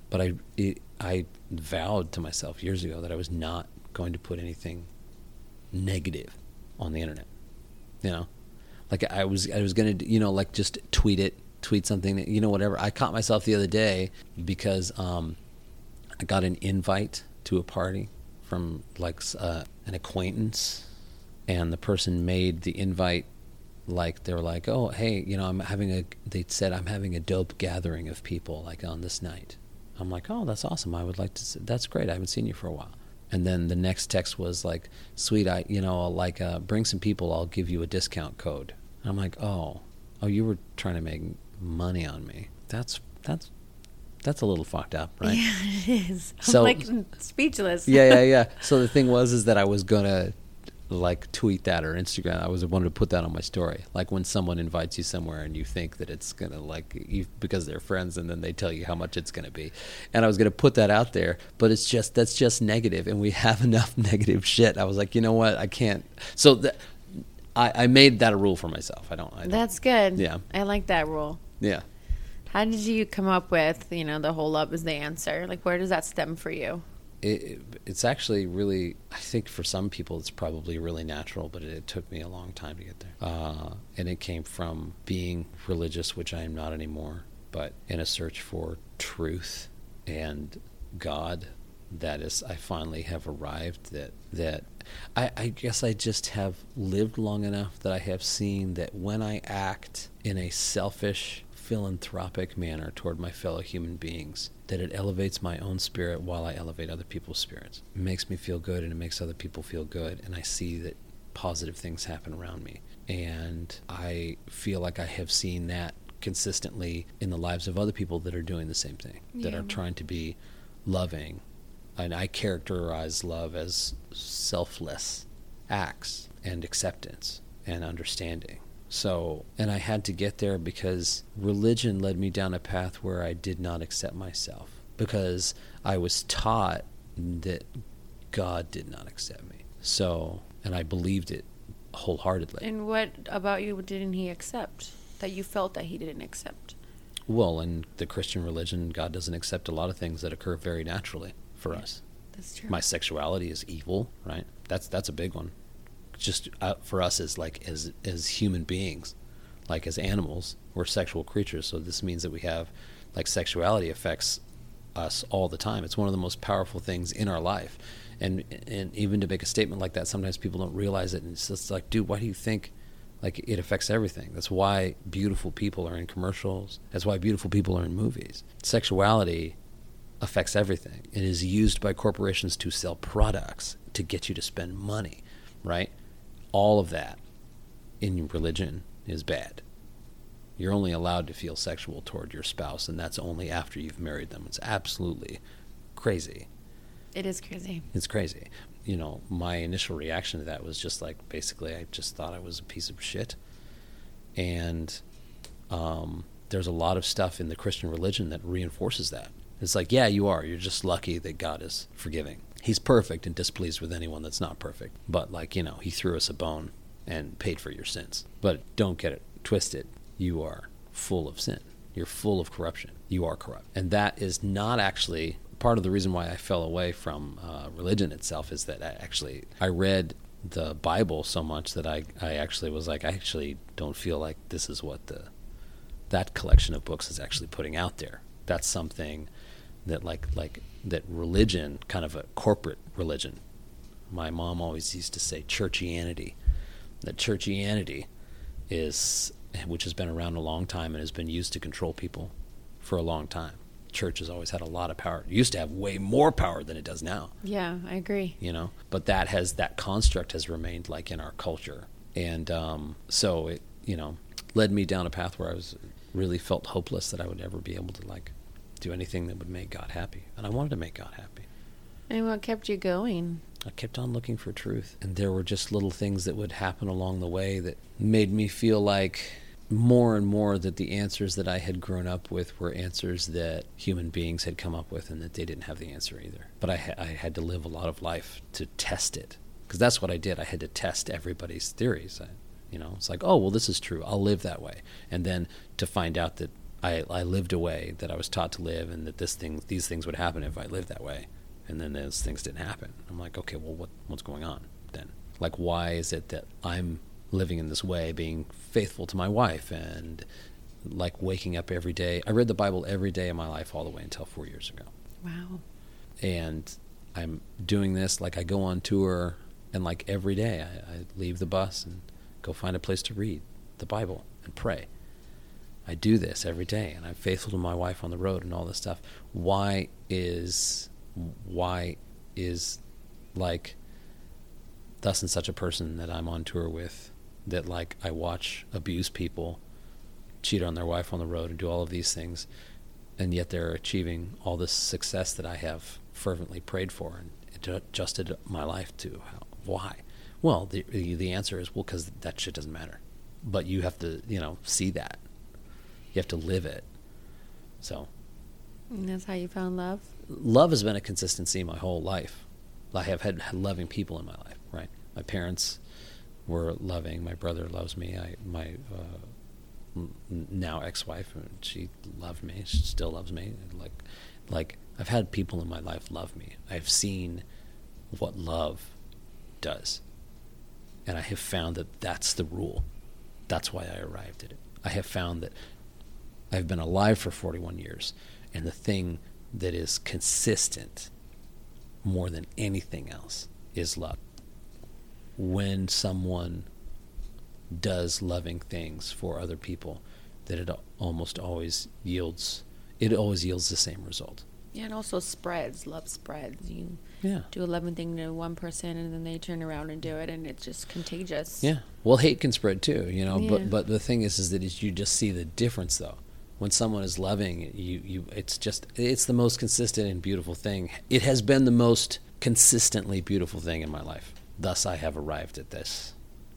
B: but I it, I vowed to myself years ago that I was not going to put anything negative on the internet. You know, like I was I was gonna you know like just tweet it, tweet something you know whatever. I caught myself the other day because um, I got an invite to a party from like uh, an acquaintance, and the person made the invite like they were like, oh hey, you know I'm having a. They said I'm having a dope gathering of people like on this night. I'm like, oh that's awesome. I would like to. See, that's great. I haven't seen you for a while. And then the next text was like, sweet, I you know like uh, bring some people. I'll give you a discount code. And I'm like, oh, oh you were trying to make money on me. That's that's that's a little fucked up, right?
A: Yeah, it is.
B: So-
A: I'm like speechless.
B: yeah, yeah, yeah. So the thing was is that I was gonna like tweet that or Instagram. I was wanted to put that on my story. Like when someone invites you somewhere and you think that it's gonna like you, because they're friends, and then they tell you how much it's gonna be. And I was gonna put that out there, but it's just that's just negative, and we have enough negative shit. I was like, you know what, I can't. So that I, I made that a rule for myself. I don't. I don't
A: That's good.
B: Yeah.
A: I like that rule.
B: yeah.
A: How did you come up with, you know, the whole up is the answer? Like, where does that stem for you?
B: it, it- it's actually really i think for some people it's probably really natural but it, it took me a long time to get there uh, and it came from being religious which i am not anymore but in a search for truth and god that is i finally have arrived that that I, I guess i just have lived long enough that i have seen that when i act in a selfish philanthropic manner toward my fellow human beings that it elevates my own spirit while I elevate other people's spirits. It makes me feel good and it makes other people feel good and I see that positive things happen around me. And I feel like I have seen that consistently in the lives of other people that are doing the same thing, that are trying to be loving. And I characterize love as selfless acts and acceptance and understanding. So, and I had to get there because religion led me down a path where I did not accept myself because I was taught that God did not accept me. So, and I believed it wholeheartedly.
A: And what about you didn't he accept? That you felt that he didn't accept?
B: Well, in the Christian religion, God doesn't accept a lot of things that occur very naturally for us.
A: That's true.
B: My sexuality is evil, right? That's that's a big one. Just uh, for us as like as as human beings, like as animals, we're sexual creatures. So this means that we have like sexuality affects us all the time. It's one of the most powerful things in our life. And and even to make a statement like that, sometimes people don't realize it. And it's just like, dude, why do you think like it affects everything? That's why beautiful people are in commercials. That's why beautiful people are in movies. Sexuality affects everything. It is used by corporations to sell products to get you to spend money, right? All of that in religion is bad. You're only allowed to feel sexual toward your spouse, and that's only after you've married them. It's absolutely crazy.
A: it is crazy.
B: It's crazy. You know, my initial reaction to that was just like basically, I just thought I was a piece of shit. And um, there's a lot of stuff in the Christian religion that reinforces that. It's like, yeah, you are. You're just lucky that God is forgiving. He's perfect and displeased with anyone that's not perfect. But, like, you know, He threw us a bone and paid for your sins. But don't get it twisted. You are full of sin. You're full of corruption. You are corrupt. And that is not actually part of the reason why I fell away from uh, religion itself is that I actually I read the Bible so much that I, I actually was like I actually don't feel like this is what the that collection of books is actually putting out there. That's something that like like that religion, kind of a corporate religion. My mom always used to say churchianity. That churchianity is which has been around a long time and has been used to control people for a long time. church has always had a lot of power. It used to have way more power than it does now.
A: Yeah, I agree.
B: You know, but that has that construct has remained like in our culture, and um, so it you know led me down a path where I was really felt hopeless that I would ever be able to like do anything that would make God happy, and I wanted to make God happy.
A: And what kept you going?
B: I kept on looking for truth, and there were just little things that would happen along the way that made me feel like more and more that the answers that I had grown up with were answers that human beings had come up with and that they didn't have the answer either. But I, ha- I had to live a lot of life to test it because that's what I did. I had to test everybody's theories. I, you know, it's like, oh, well, this is true. I'll live that way. And then to find out that I, I lived a way that I was taught to live and that this thing, these things would happen if I lived that way. And then those things didn't happen. I'm like, okay, well, what, what's going on then? Like, why is it that I'm living in this way, being faithful to my wife and like waking up every day. I read the Bible every day of my life all the way until four years ago.
A: Wow.
B: And I'm doing this like I go on tour and like every day I, I leave the bus and go find a place to read the Bible and pray. I do this every day and I'm faithful to my wife on the road and all this stuff. Why is why is like thus and such a person that I'm on tour with that like I watch abuse people, cheat on their wife on the road, and do all of these things, and yet they're achieving all this success that I have fervently prayed for and adjusted my life to. Why? Well, the the answer is well because that shit doesn't matter, but you have to you know see that, you have to live it. So.
A: And that's how you found love.
B: Love has been a consistency my whole life. I have had loving people in my life. Right, my parents were loving. My brother loves me. I my uh, now ex-wife, she loved me. She still loves me. Like like I've had people in my life love me. I've seen what love does, and I have found that that's the rule. That's why I arrived at it. I have found that I've been alive for 41 years, and the thing that is consistent more than anything else is love. When someone does loving things for other people that it almost always yields it always yields the same result.
A: Yeah it also spreads love spreads. You
B: yeah.
A: do a loving thing to one person and then they turn around and do it and it's just contagious.
B: Yeah. Well hate can spread too you know yeah. but but the thing is is that you just see the difference though when someone is loving you you it's just it's the most consistent and beautiful thing it has been the most consistently beautiful thing in my life Thus, I have arrived at this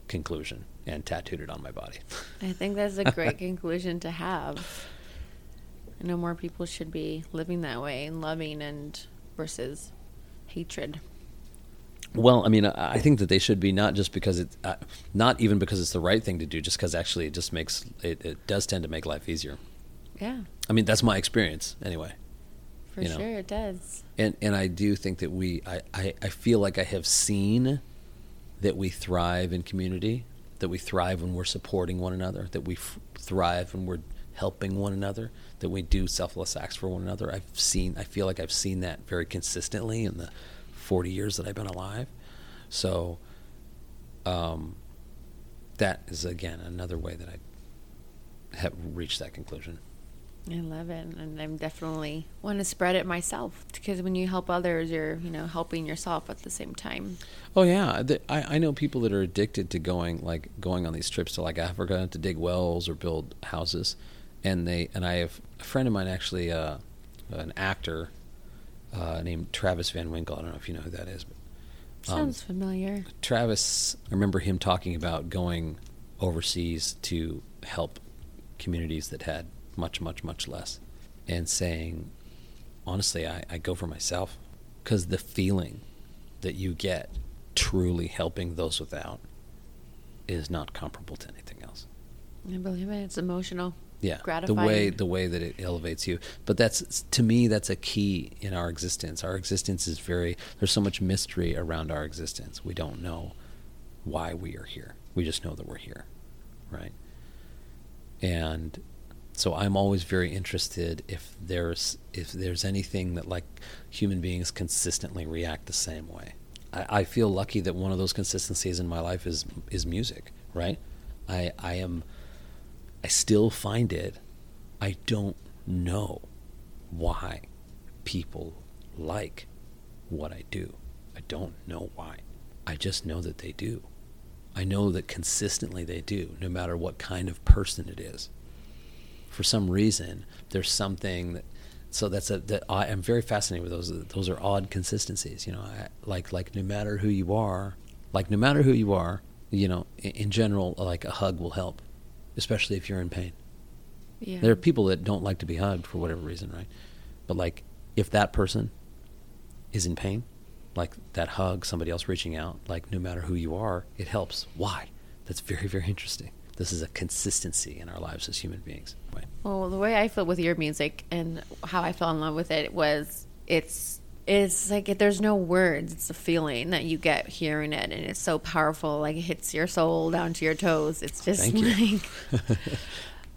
B: conclusion and tattooed it on my body.
A: I think that's a great conclusion to have. I know more people should be living that way and loving and versus hatred.
B: Well, I mean, I think that they should be not just because it's uh, not even because it's the right thing to do, just because actually it just makes it, it does tend to make life easier.
A: Yeah.
B: I mean, that's my experience anyway.
A: For you know? sure, it does.
B: And and I do think that we, I, I, I feel like I have seen that we thrive in community, that we thrive when we're supporting one another, that we f- thrive when we're helping one another, that we do selfless acts for one another. I've seen, I feel like I've seen that very consistently in the 40 years that I've been alive. So, um, that is again another way that I have reached that conclusion.
A: I love it, and I'm definitely want to spread it myself because when you help others, you're you know helping yourself at the same time.
B: Oh yeah, I I know people that are addicted to going like going on these trips to like Africa to dig wells or build houses, and they and I have a friend of mine actually, uh, an actor, uh, named Travis Van Winkle. I don't know if you know who that is, but
A: um, sounds familiar.
B: Travis, I remember him talking about going overseas to help communities that had much, much, much less. And saying, honestly, I, I go for myself because the feeling that you get truly helping those without is not comparable to anything else.
A: I believe it. It's emotional.
B: Yeah,
A: gratifying.
B: the way the way that it elevates you. But that's to me that's a key in our existence. Our existence is very there's so much mystery around our existence. We don't know why we are here. We just know that we're here, right? And so I'm always very interested if there's if there's anything that like human beings consistently react the same way. I, I feel lucky that one of those consistencies in my life is is music, right? I I am I still find it I don't know why people like what I do. I don't know why. I just know that they do. I know that consistently they do, no matter what kind of person it is. For some reason, there's something that. So that's a that I am very fascinated with those. Those are odd consistencies, you know. I, like like no matter who you are, like no matter who you are, you know, in, in general, like a hug will help, especially if you're in pain.
A: Yeah.
B: There are people that don't like to be hugged for whatever reason, right? But like if that person is in pain, like that hug, somebody else reaching out, like no matter who you are, it helps. Why? That's very, very interesting. This is a consistency in our lives as human beings.
A: Well, the way I feel with your music and how I fell in love with it was it's it's like there's no words. It's a feeling that you get hearing it, and it's so powerful. Like it hits your soul down to your toes. It's just
B: Thank you.
A: like.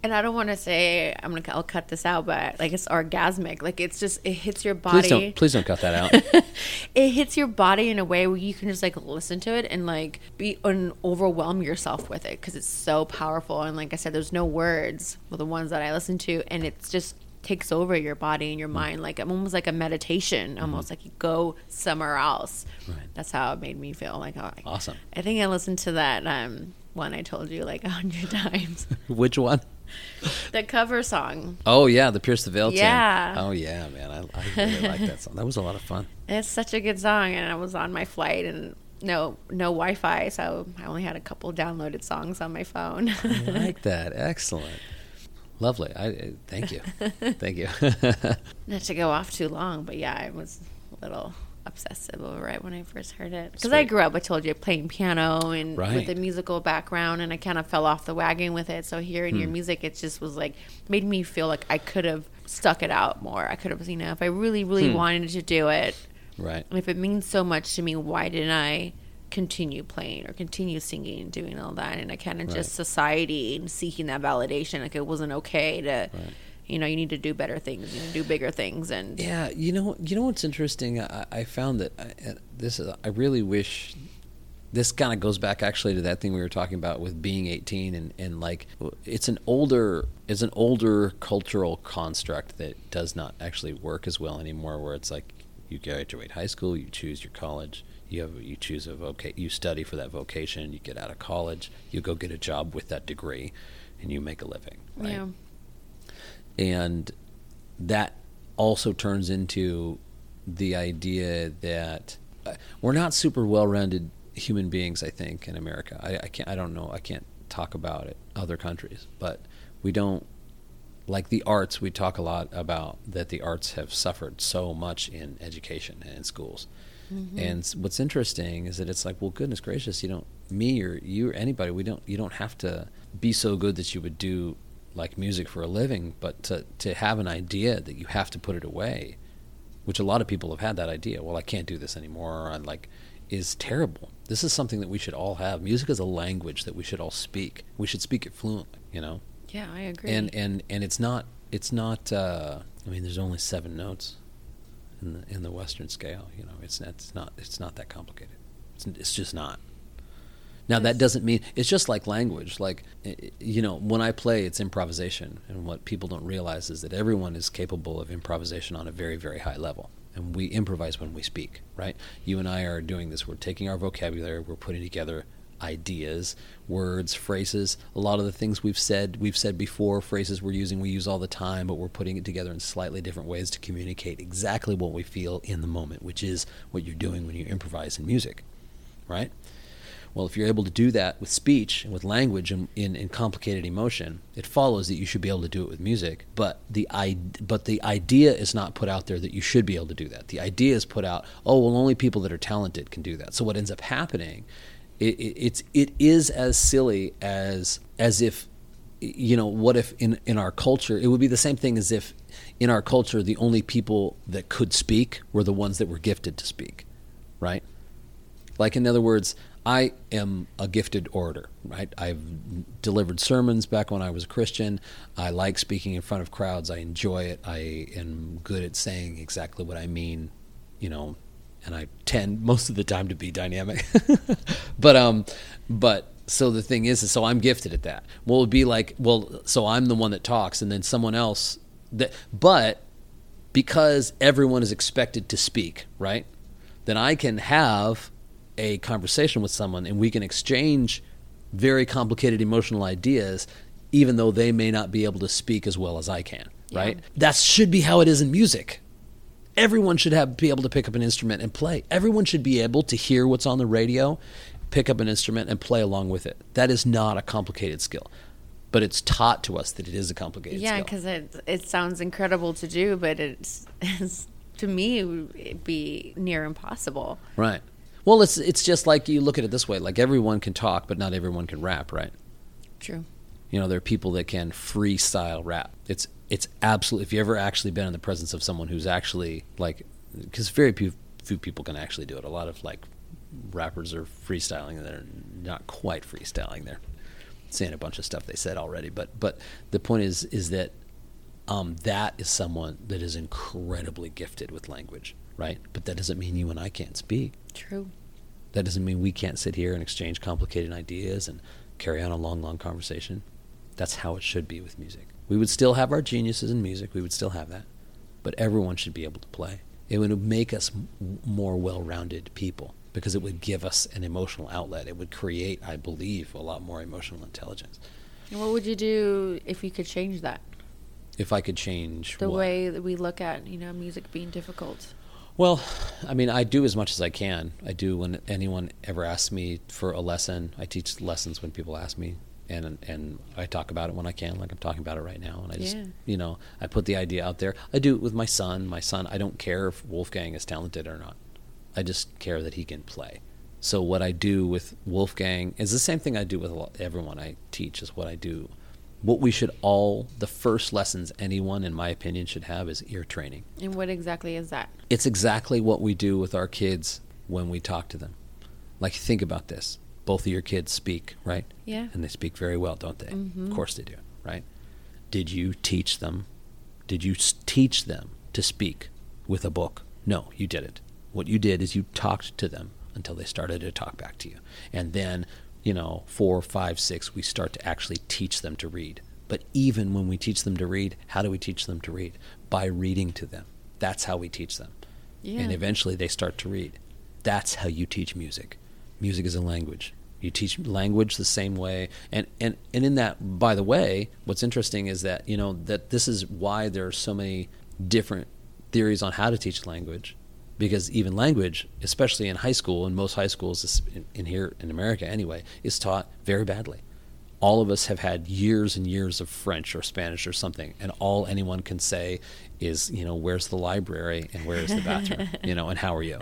A: and I don't want to say I'm gonna I'll cut this out, but like it's orgasmic. Like it's just it hits your body.
B: Please don't, please don't cut that out.
A: it hits your body in a way where you can just like listen to it and like be and overwhelm yourself with it because it's so powerful. And like I said, there's no words with the ones that I listen to, and it's just takes over your body and your mind like it's almost like a meditation almost like you go somewhere else
B: Right.
A: that's how it made me feel like oh,
B: Awesome.
A: i think i listened to that um one i told you like a hundred times
B: Which one?
A: The cover song
B: Oh yeah, the Pierce the Veil.
A: Yeah.
B: Oh yeah, man, I, I really like that song. That was a lot of fun.
A: It's such a good song, and I was on my flight and no no Wi-Fi, so I only had a couple downloaded songs on my phone.
B: I like that. Excellent. Lovely. I uh, thank you. thank you.
A: Not to go off too long, but yeah, I was a little obsessive over it when I first heard it because I grew up. I told you playing piano and
B: Right.
A: with a musical background, and I kind of fell off the wagon with it. So hearing
B: Hmm.
A: your music, it just was like made me feel like I could have stuck it out more. I could have, you know, if I really, really
B: Hmm.
A: wanted to do it,
B: right.
A: And if it means so much to me, why didn't I continue playing or continue singing and doing all that? And I kind of
B: Right.
A: just society and seeking that validation, like it wasn't okay to, you know, you need to do better things, you need to do bigger things, and
B: Yeah, you know, you know what's interesting? I, I found that I, this. is- I really wish this kind of goes back actually to that thing we were talking about with being 18 and, and like it's an older it's an older cultural construct that does not actually work as well anymore where it's like you graduate high school you choose your college you have you choose a voca- you study for that vocation you get out of college you go get a job with that degree and you make a living right
A: yeah,
B: and that also turns into the idea that uh, we're not super well-rounded human beings. I think in America, I, I can't. I don't know. I can't talk about it other countries, but we don't like the arts. We talk a lot about that the arts have suffered so much in education and in schools. And what's interesting is that it's like, well, goodness gracious, you don't me or you or anybody. We don't. You don't have to be so good that you would do like music for a living, but to to have an idea that you have to put it away, which a lot of people have had that idea. Well, I can't do this anymore. Or I'm like, is terrible. This is something that we should all have. Music is a language that we should all speak. We should speak it fluently. You know
A: yeah, I agree.
B: and and and it's not it's not uh, I mean there's only seven notes in the in the Western scale you know it's not it's not it's not that complicated it's, it's just not now that doesn't mean it's just like language like i- you know when I play it's improvisation. And what people don't realize is that everyone is capable of improvisation on a very very high level. And we improvise when we speak right? You and I are doing this. We're taking our vocabulary we're putting together ideas, words, phrases. A lot of the things we've said, we've said before, phrases we're using, we use all the time, but we're putting it together in slightly different ways to communicate exactly what we feel in the moment, which is what you're doing when you improvise in music, right? Well, if you're able to do that with speech and with language and in, in complicated emotion, it follows that you should be able to do it with music. But the I, but the idea is not put out there that you should be able to do that. The idea is put out, oh well, only people that are talented can do that. So what ends up happening, it, it, it's it is as silly as as if you know what if in in our culture it would be the same thing as if in our culture the only people that could speak were the ones that were gifted to speak right like in other words i am a gifted orator right? I've delivered sermons back when i was a christian. I like speaking in front of crowds. I enjoy it. I am good at saying exactly what i mean you know and i tend most of the time to be dynamic. But um but so the thing is, is so i'm gifted at that. Well it'd be like well so i'm the one that talks and then someone else that but because everyone is expected to speak, right? Then I can have a conversation with someone and we can exchange very complicated emotional ideas even though they may not be able to speak as well as I can, right? That should be how it is in music. Everyone should have be able to pick up an instrument and play. Everyone should be able to hear what's on the radio, pick up an instrument and play along with it. That is not a complicated skill. But it's taught to us that it is a complicated
A: Yeah,
B: skill.
A: because it it sounds incredible to do, but it's, it's to me it would be near impossible.
B: Right. Well, it's it's just like you look at it this way: like everyone can talk, but not everyone can rap, right?
A: True.
B: You know, there are people that can freestyle rap. It's it's absolutely. If you ever actually been in the presence of someone who's actually like, because very few few people can actually do it. A lot of like rappers are freestyling, and they're not quite freestyling. They're saying a bunch of stuff they said already. But but the point is is that um, that is someone that is incredibly gifted with language, right? But that doesn't mean you and I can't speak.
A: True.
B: That doesn't mean we can't sit here and exchange complicated ideas and carry on a long, long conversation. That's how it should be with music. We would still have our geniuses in music, we would still have that. But everyone should be able to play. It would make us m- more well rounded people because it would give us an emotional outlet. It would create, I believe, a lot more emotional intelligence.
A: And what would you do if you could change that?
B: If I could change
A: The
B: what?
A: way that we look at, you know, music being difficult.
B: Well, I mean, I do as much as I can. I do when anyone ever asks me for a lesson. I teach lessons when people ask me, and and I talk about it when I can, like I'm talking about it right now. And I just,
A: Yeah.
B: you know, I put the idea out there. I do it with my son. My son, I don't care if Wolfgang is talented or not. I just care that he can play. So what I do with Wolfgang is the same thing I do with everyone I teach. Is what I do. What we should all, the first lessons anyone, in my opinion, should have is ear training
A: And what exactly is that?
B: it's exactly what we do with our kids when we talk to them. Like, think about this. Both of your kids speak, right?
A: Yeah.
B: And they speak very well, don't they?
A: Mhm.
B: Of course they do, right? Did you teach them? Did you teach them to speak with a book? No, you didn't. What you did is you talked to them until they started to talk back to you. And then, you know, four, five, six, we start to actually teach them to read. But even when we teach them to read, how do we teach them to read? By reading to them. That's how we teach them.
A: Yeah.
B: And eventually they start to read. That's how you teach music. Music is a language. You teach language the same way. And, and, and in that, by the way, what's interesting is that, you know, that this is why there are so many different theories on how to teach language. Because even language, especially in high school, and most high schools in, in here in America anyway, is taught very badly all of us have had years and years of French or Spanish or something, and all anyone can say is, you know, where's the library and where's the bathroom, you know, and how are you?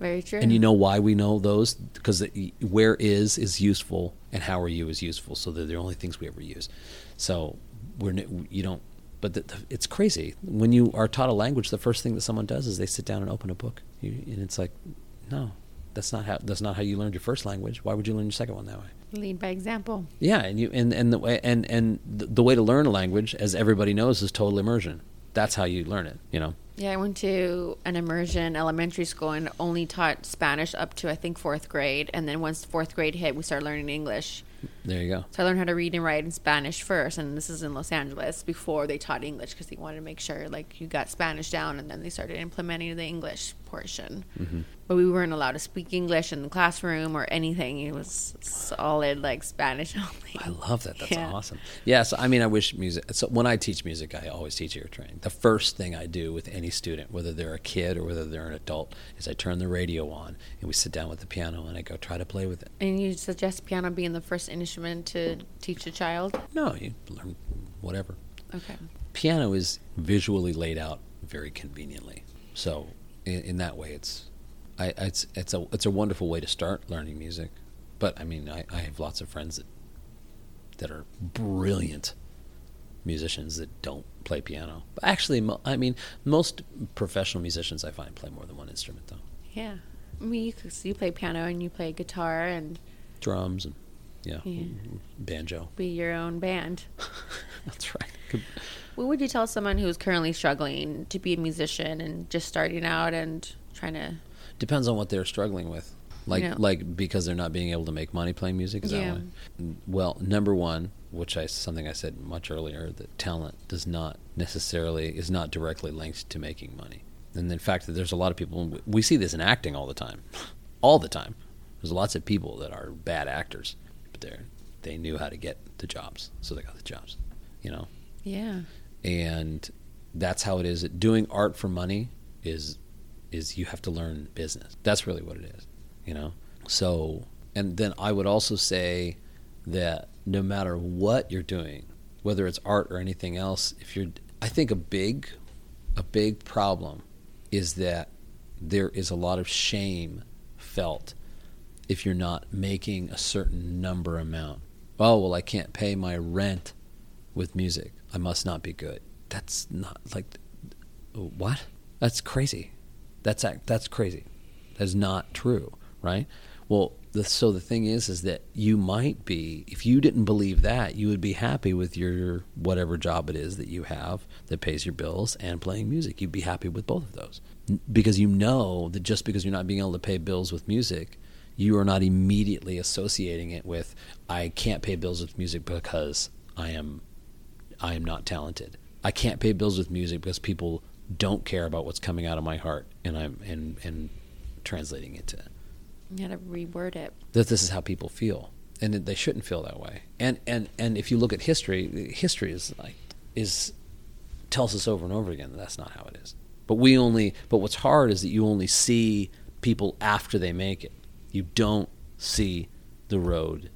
A: Very true.
B: And you know why we know those? Because where is is useful, and how are you is useful. So they're the only things we ever use. So we're you don't. But the, the, it's crazy when you are taught a language. The first thing that someone does is they sit down and open a book, you, and it's like, no, that's not how that's not how you learned your first language. Why would you learn your second one that way?
A: Lead by example.
B: Yeah, and you and and the way and and the the way to learn a language, as everybody knows, is total immersion. That's how you learn it. You know.
A: Yeah, I went to an immersion elementary school and only taught Spanish up to I think fourth grade, and then once fourth grade hit, we started learning English.
B: There you go.
A: So I learned how to read and write in Spanish first, and this is in Los Angeles before they taught English because they wanted to make sure like you got Spanish down, and then they started implementing the English portion.
B: Mm-hmm.
A: But we weren't allowed to speak English in the classroom or anything. It was solid like Spanish only.
B: I love that. That's
A: Yeah.
B: awesome. Yeah. So I mean, I wish music. So when I teach music, I always teach ear training. The first thing I do with any student, whether they're a kid or whether they're an adult, is I turn the radio on and we sit down with the piano and I go try to play with it.
A: And you suggest piano being the first instrument to teach a child?
B: No, you learn whatever.
A: Okay.
B: Piano is visually laid out very conveniently. So in, in that way, it's I, it's it's a it's a wonderful way to start learning music. But I mean, I, I have lots of friends that that are brilliant musicians that don't play piano. But actually, mo- I mean, most professional musicians I find play more than one instrument, though.
A: Yeah. I mean, you, you play piano and you play guitar and
B: Drums and yeah,
A: Yeah.
B: banjo.
A: be your own band.
B: That's right.
A: What would you tell someone who's currently struggling to be a musician and just starting out and trying to?
B: Depends on what they're struggling with. Like
A: Yeah.
B: like because they're not being able to make money playing music. Is
A: Yeah.
B: that why? Well, number one, which I something I said much earlier that talent does not necessarily is not directly linked to making money. And in fact, there's a lot of people we see this in acting all the time, all the time. There's lots of people that are bad actors, but they they knew how to get the jobs, so they got the jobs. You know.
A: Yeah.
B: And that's how it is. Doing art for money is is you have to learn business. That's really what it is. You know. So and then I would also say that no matter what you're doing, whether it's art or anything else, if you're, I think a big, a big problem is that there is a lot of shame felt if you're not making a certain number amount. Oh, well, I can't pay my rent with music. I must not be good. That's not like, what? That's crazy. That's that's crazy. That's not true, right? Well, the, so the thing is, is that you might be, if you didn't believe that, you would be happy with your whatever job it is that you have that pays your bills and playing music. You'd be happy with both of those because you know that just because you're not being able to pay bills with music, you are not immediately associating it with I can't pay bills with music because I am, I am not talented. I can't pay bills with music because people don't care about what's coming out of my heart, and I'm and and translating it to
A: you got to reword it.
B: That this is how people feel, and they shouldn't feel that way. And and and if you look at history, history is like is tells us over and over again that that's not how it is. But we only. But what's hard is that you only see people after they make it. You don't see the road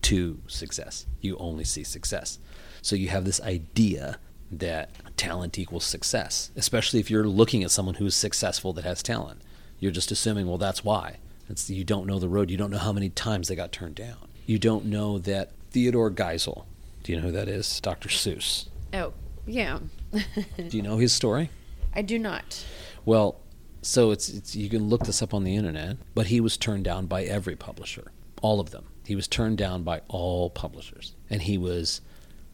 B: to success. You only see success. So you have this idea that talent equals success, especially if you're looking at someone who's successful that has talent. You're just assuming, well, that's why. It's, you don't know the road. You don't know how many times they got turned down. You don't know that Theodore Geisel, do you know who that is? Dr. Seuss.
A: Oh, yeah.
B: do you know his story?
A: I do not.
B: Well, so it's, it's you can look this up on the internet, but he was turned down by every publisher, all of them. He was turned down by all publishers. And he was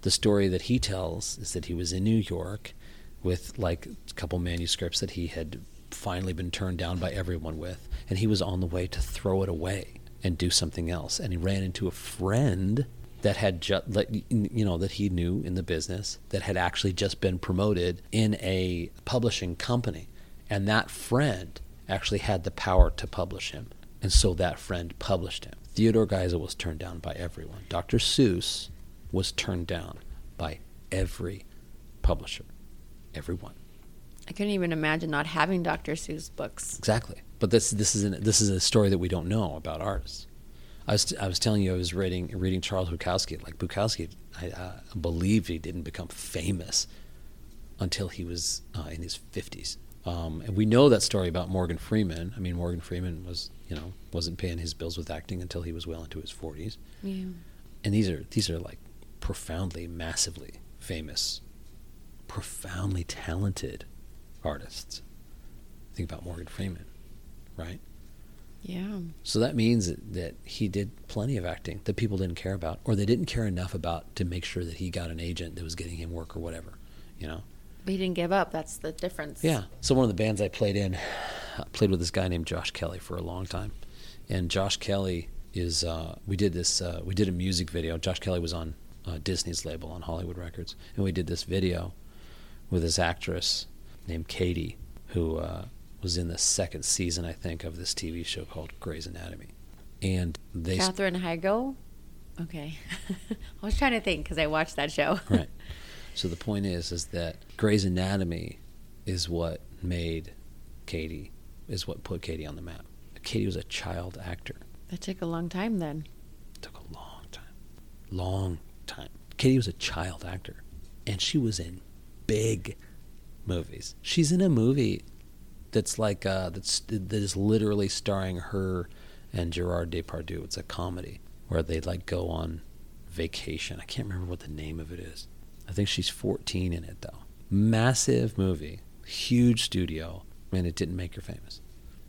B: the story that he tells is that he was in New York with like a couple manuscripts that he had finally been turned down by everyone with, and he was on the way to throw it away and do something else. And he ran into a friend that had just, you know, that he knew in the business that had actually just been promoted in a publishing company, and that friend actually had the power to publish him, and so that friend published him. Theodore Geisel was turned down by everyone. Dr. Seuss was turned down by every publisher, everyone.
A: I couldn't even imagine not having Dr. Seuss books.
B: Exactly, but this this is an, this is a story that we don't know about artists. I was I was telling you I was reading reading Charles Bukowski. Like Bukowski, I uh, believe he didn't become famous until he was uh, in his fifties. Um, and we know that story about Morgan Freeman. I mean, Morgan Freeman was you know wasn't paying his bills with acting until he was well into his forties.
A: Yeah.
B: And these are these are like profoundly, massively famous, profoundly talented artists. Think about Morgan Freeman, right?
A: Yeah.
B: So that means that, that he did plenty of acting that people didn't care about, or they didn't care enough about to make sure that he got an agent that was getting him work or whatever, you know.
A: But he didn't give up. That's the difference.
B: Yeah. So one of the bands I played in, I played with this guy named Josh Kelley for a long time, and Josh Kelley is uh, we did this uh, we did a music video. Josh Kelley was on uh, Disney's label on Hollywood Records, and we did this video with this actress named Katie, who uh, was in the second season, I think, of this TV show called Grey's Anatomy. And they
A: Katherine Heigl. Okay, I was trying to think because I watched that show.
B: right. So the point is, is that Grey's Anatomy is what made Katie, is what put Katie on the map. Katie was a child actor.
A: That took a long time then.
B: It took a long time. Long time. Katie was a child actor. And she was in big movies. She's in a movie that's like uh, that's that is literally starring her and Gerard Depardieu. It's a comedy where they like go on vacation. I can't remember what the name of it is. I think she's 14 in it though. Massive movie, huge studio, and it didn't make her famous.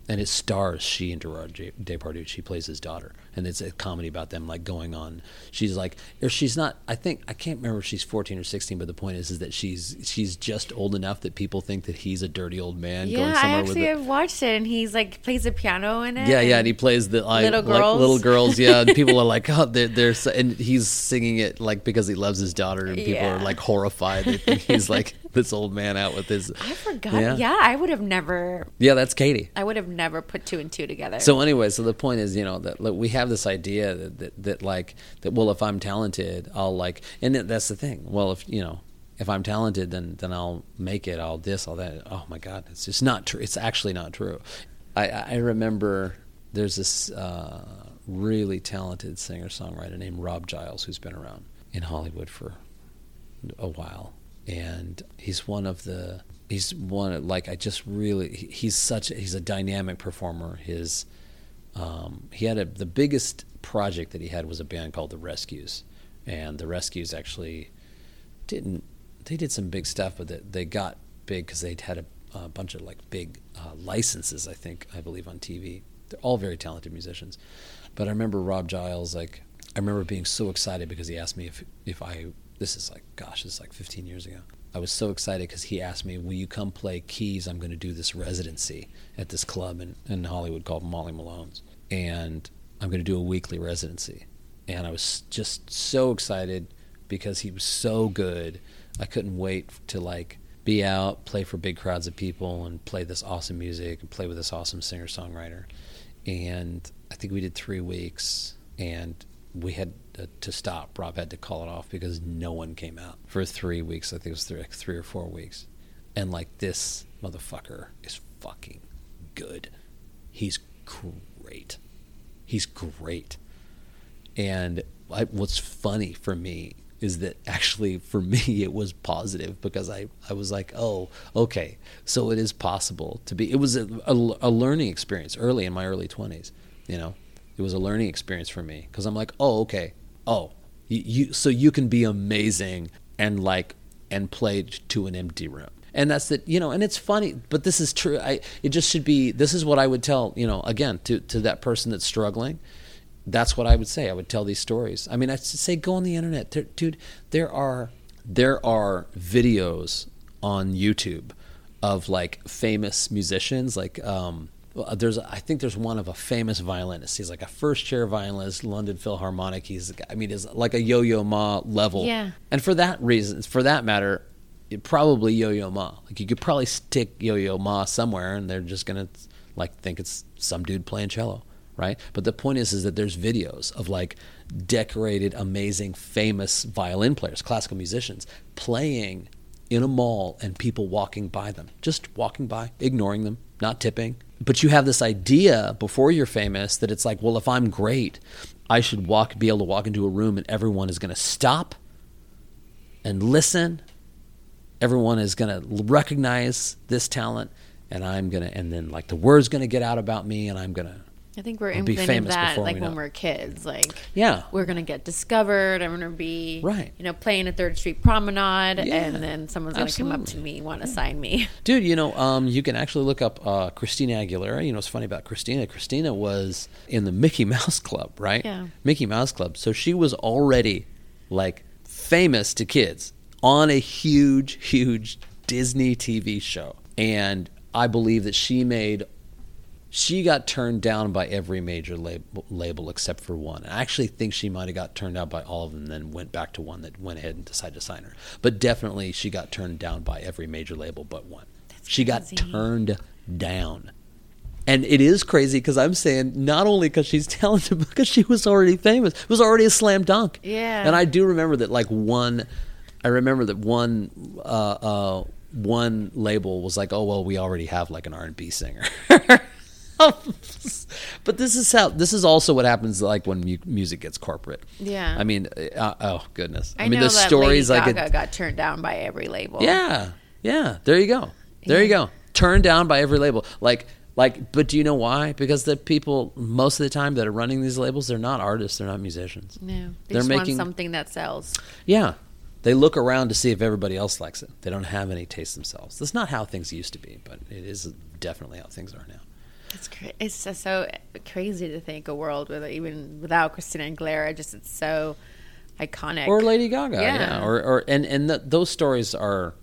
B: And it stars she and Gerard Depardieu. She plays his daughter, and it's a comedy about them like going on. She's like, or she's not. I think I can't remember if she's fourteen or sixteen, but the point is, is that she's she's just old enough that people think that he's a dirty old man going
A: Yeah, I
B: somewhere with
A: actually
B: it.
A: have watched it, and he's like plays a piano in it.
B: Yeah, yeah, and he plays the like,
A: Little
B: like
A: girls.
B: little girls. Yeah, and people are like, oh, they're, they're so, and he's singing it like because he loves his daughter, and people
A: Yeah.
B: are like horrified. They think he's like this old man out with his.
A: I forgot.
B: Yeah.
A: Yeah. I would have never.
B: Yeah, that's Katie.
A: I would have never put two and two together.
B: So anyway, so the point is, you know, that we have this idea that, that that like that. Well, if I'm talented, I'll like, and that's the thing. Well, if you know, if I'm talented, then then I'll make it. I'll this, all that. Oh my God, it's just not true. It's actually not true. I I remember there's this uh, really talented singer songwriter named Rob Giles who's been around in Hollywood for a while, and he's one of the he's one like I just really he's such a, he's a dynamic performer. His um, he had a the biggest project that he had was a band called the Rescues, and the Rescues actually didn't they did some big stuff, but they, they got big because they'd had a, a bunch of like big uh, licenses. I think I believe on TV. They're all very talented musicians, but I remember Rob Giles like I remember being so excited because he asked me if if I this is like gosh this is like 15 years ago. I was so excited because he asked me, "Will you come play keys? I'm going to do this residency at this club in, in Hollywood called Molly Malone's, and I'm going to do a weekly residency." And I was just so excited because he was so good. I couldn't wait to like be out, play for big crowds of people, and play this awesome music and play with this awesome singer songwriter. And I think we did three weeks, and we had to, to stop. Rob had to call it off because no one came out for three weeks. I think it was three, like three or four weeks. And like this motherfucker is fucking good. He's great. He's great. And I, what's funny for me is that actually for me it was positive because I, I was like, oh, okay, so it is possible to be. It was a, a, a learning experience early in my early 20s, you know? It was a learning experience for me. Because I'm like, oh, okay, oh, you, you so you can be amazing and like and play to an empty room. And that's that you know and it's funny but this is true. I it just should be this is what i would tell you know again to to that person that's struggling that's what i would say. I would tell these stories. I mean I'd say go on the internet. There, dude there are there are videos on youtube of like famous musicians like um Uh, there's I think there's one of a famous violinist. He's like a first chair violinist, London Philharmonic. He's I mean, he's like a Yo-Yo Ma level.
A: Yeah.
B: And for that reason, for that matter, it probably Yo-Yo Ma. Like you could probably stick Yo-Yo Ma somewhere, and they're just gonna like think it's some dude playing cello, right? But the point is, is that there's videos of like decorated, amazing, famous violin players, classical musicians playing in a mall and people walking by them, just walking by, ignoring them, not tipping. But you have this idea before you're famous that it's like, well, if I'm great, I should walk, be able to walk into a room and everyone is going to stop and listen. Everyone is going to recognize this talent, and I'm going to, and then like the word's going to get out about me, and I'm going to,
A: I think we're implementing that like
B: we
A: when we're kids. Like
B: yeah,
A: we're gonna get discovered. I'm gonna be
B: Right.
A: You know, playing a Third Street Promenade,
B: Yeah,
A: and then someone's gonna come up to me, want to sign me.
B: Dude, you know, um, you can actually look up uh, Christina Aguilera. You know, what's funny about Christina? Christina was in the Mickey Mouse Club, right?
A: Yeah.
B: Mickey Mouse Club. So she was already like famous to kids on a huge, huge Disney TV show. And I believe that she made she got turned down by every major label, label except for one. I actually think she might have got turned out by all of them, and then went back to one that went ahead and decided to sign her. But definitely, she got turned down by every major label but one. she got turned down. And it is crazy because I'm saying not only because she's talented, but because she was already famous. It was already a slam dunk.
A: Yeah.
B: And I do remember that, like one, I remember that one, uh, uh, one label was like, "Oh well, we already have like an R&B singer." but this is how this is also what happens like when mu- music gets corporate.
A: Yeah.
B: I mean, uh, oh goodness.
A: I,
B: mean,
A: know
B: the
A: that
B: stories
A: Lady
B: I
A: Gaga got turned down by every label.
B: Yeah, yeah. There you go. There you go. Turned down by every label. Like, like. But do you know why? Because the people most of the time that are running these labels, they're not artists. They're not musicians.
A: No, they
B: They're
A: just
B: making-
A: want something that sells.
B: Yeah. They look around to see if everybody else likes it. They don't have any taste themselves. That's not how things used to be, but it is definitely how things are now.
A: It's cra- it's just so crazy to think a world with even without Christina Aguilera. Just it's so iconic.
B: or Lady Gaga, yeah,
A: Yeah.
B: or or and and th- those stories are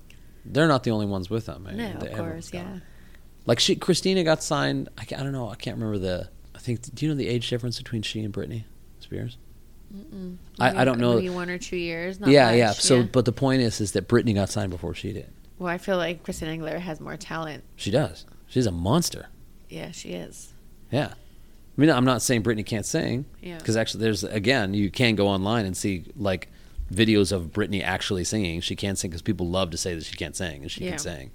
B: they're not the only ones with them. I
A: no, of course, yeah.
B: them. Like she, Christina got signed. I, I don't know. I can't remember the. I think. Do you know the age difference between she and Britney Spears? I, I don't know.
A: Maybe one or two years. Not
B: Yeah,
A: much,
B: yeah. So, but the point is, is that Britney got signed before she did.
A: well, I feel like Christina Aguilera has more talent.
B: She does. She's a monster.
A: Yeah, she is.
B: Yeah. I mean, I'm not saying Britney can't sing.
A: Yeah.
B: Because actually, there's again, you can go online and see like videos of Britney actually singing. She can't sing because people love to say that she can't sing, and she
A: Yeah.
B: can sing.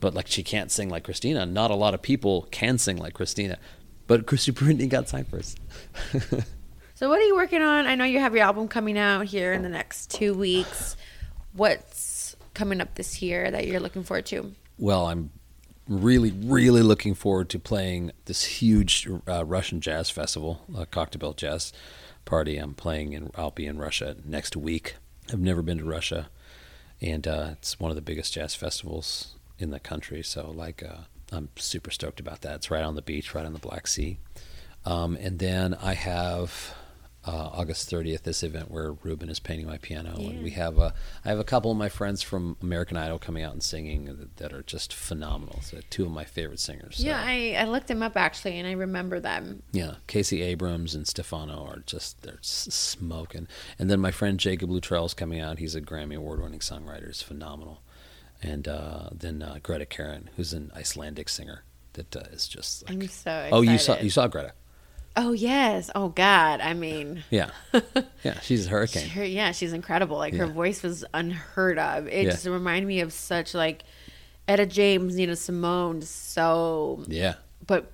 B: But like, she can't sing like Christina. Not a lot of people can sing like Christina. But Christy Britney got signed first.
A: So, what are you working on? I know you have your album coming out here in the next two weeks. What's coming up this year that you're looking forward to?
B: well, I'm really, really looking forward to playing this huge uh, Russian jazz festival, uh, Koktebel Jazz Party. I'm playing in. I'll be in Russia next week. I've never been to Russia, and uh, it's one of the biggest jazz festivals in the country. So, like, uh, I'm super stoked about that. It's right on the beach, right on the Black Sea. Um, and then I have uh, August 30th this event where Ruben is painting my piano,
A: Yeah.
B: and we have a I have a couple of my friends from American Idol coming out and singing that, that are just phenomenal. So two of my favorite singers. So,
A: Yeah, I, I looked them up actually, and I remember them.
B: yeah, Casey Abrams and Stefano are just they're smoking. And then my friend Jacob Luttrell is coming out. He's a Grammy award-winning songwriter. He's phenomenal. And uh, then uh, Greta Karen, who's an Icelandic singer that uh, is just like
A: I'm so excited.
B: oh you saw you saw Greta.
A: Oh yes. Oh God. I mean,
B: Yeah, yeah, she's a hurricane.
A: her, yeah, she's incredible. Like her voice was unheard of. It
B: Yeah.
A: just reminded me of such like Etta James, Nina Simone. So,
B: Yeah,
A: but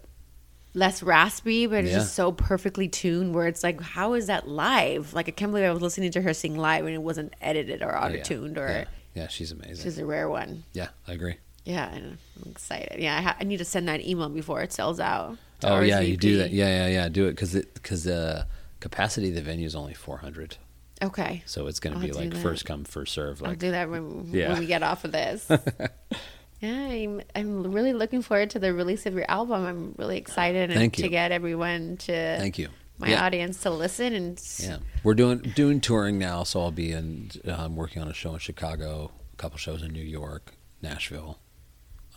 A: less raspy, but it's
B: Yeah.
A: just so perfectly tuned. Where it's like, how is that live? Like I can't believe I was listening to her sing live and it wasn't edited or auto tuned or.
B: yeah, yeah, she's amazing.
A: She's a rare one.
B: yeah, I agree.
A: Yeah, I'm excited. Yeah, I, ha- I need to send that email before it sells out.
B: Oh yeah, you do that. Yeah, yeah, yeah. Do it because because the capacity of the venue is only 400,
A: Okay.
B: so it's going to be like
A: that.
B: first come first serve.
A: I'll
B: Like
A: do that when,
B: Yeah.
A: when we get off of this. yeah, I'm, I'm really looking forward to the release of your album. I'm really excited and to get everyone to
B: thank you.
A: my
B: yeah.
A: audience to listen and
B: Yeah, we're doing doing touring now, so I'll be in. I'm working on a show in Chicago, a couple shows in New York, Nashville.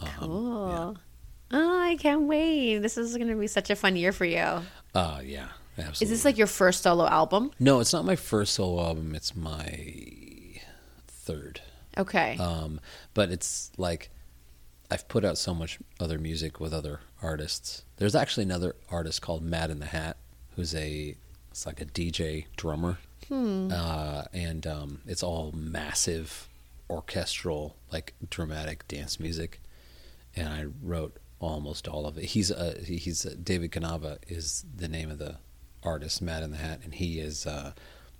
B: Um,
A: cool.
B: Yeah.
A: Oh, I can't wait. This is going to be such a fun year for you.
B: Uh, yeah, absolutely.
A: Is this like your first solo album?
B: No, it's not my first solo album. It's my third.
A: Okay.
B: Um, but it's like I've put out so much other music with other artists. There's actually another artist called Mad in the Hat, who's a it's like a DJ drummer, uh, and um, it's all massive orchestral, like dramatic dance music. And I wrote almost all of it. He's uh, he's uh, David Canava is the name of the artist, Mad in the Hat, and he is uh,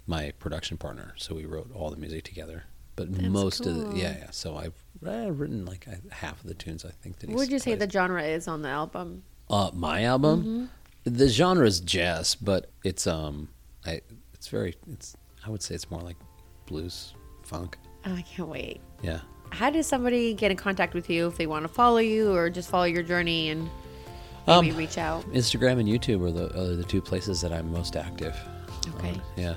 B: my production partner. So we wrote all the music together. But
A: That's
B: most of the yeah, yeah. So I've uh, written like half of the tunes. I think that.
A: what would you say the genre is on the album?
B: Uh, my album,
A: Mm-hmm.
B: the genre is jazz, but it's um, I it's very it's I would say it's more like blues, funk.
A: Oh, I can't wait.
B: Yeah.
A: How does somebody get in contact with you if they want to follow you or just follow your journey and maybe
B: Um,
A: reach out?
B: Instagram and YouTube are the are the two places that I'm most active.
A: Okay.
B: on. yeah.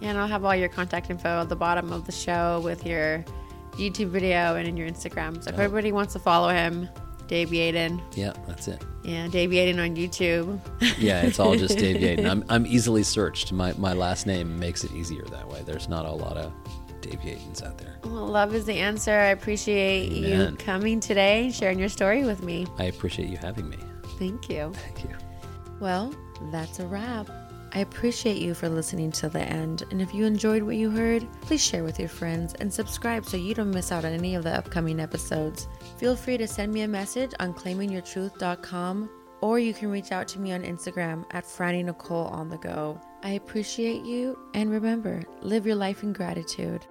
A: Yeah, and I'll have all your contact info at the bottom of the show with your YouTube video and in your Instagram. So if
B: Oh.
A: everybody wants to follow him, Dave Yaden.
B: Yeah, that's it.
A: Yeah, Dave Yaden on YouTube.
B: Yeah, it's all just Dave Yaden. I'm I'm easily searched. My my last name makes it easier that way. There's not a lot of Dave Yadens out there.
A: Well, love is the answer. I appreciate you coming today and sharing your story with me.
B: I appreciate you having me.
A: Thank you.
B: Thank you.
A: Well, that's a wrap. I appreciate you for listening to the end. And if you enjoyed what you heard, please share with your friends and subscribe so you don't miss out on any of the upcoming episodes. Feel free to send me a message on claimingyourtruth.com or you can reach out to me on Instagram at Franny Nicole on the go. I appreciate you and remember, live your life in gratitude.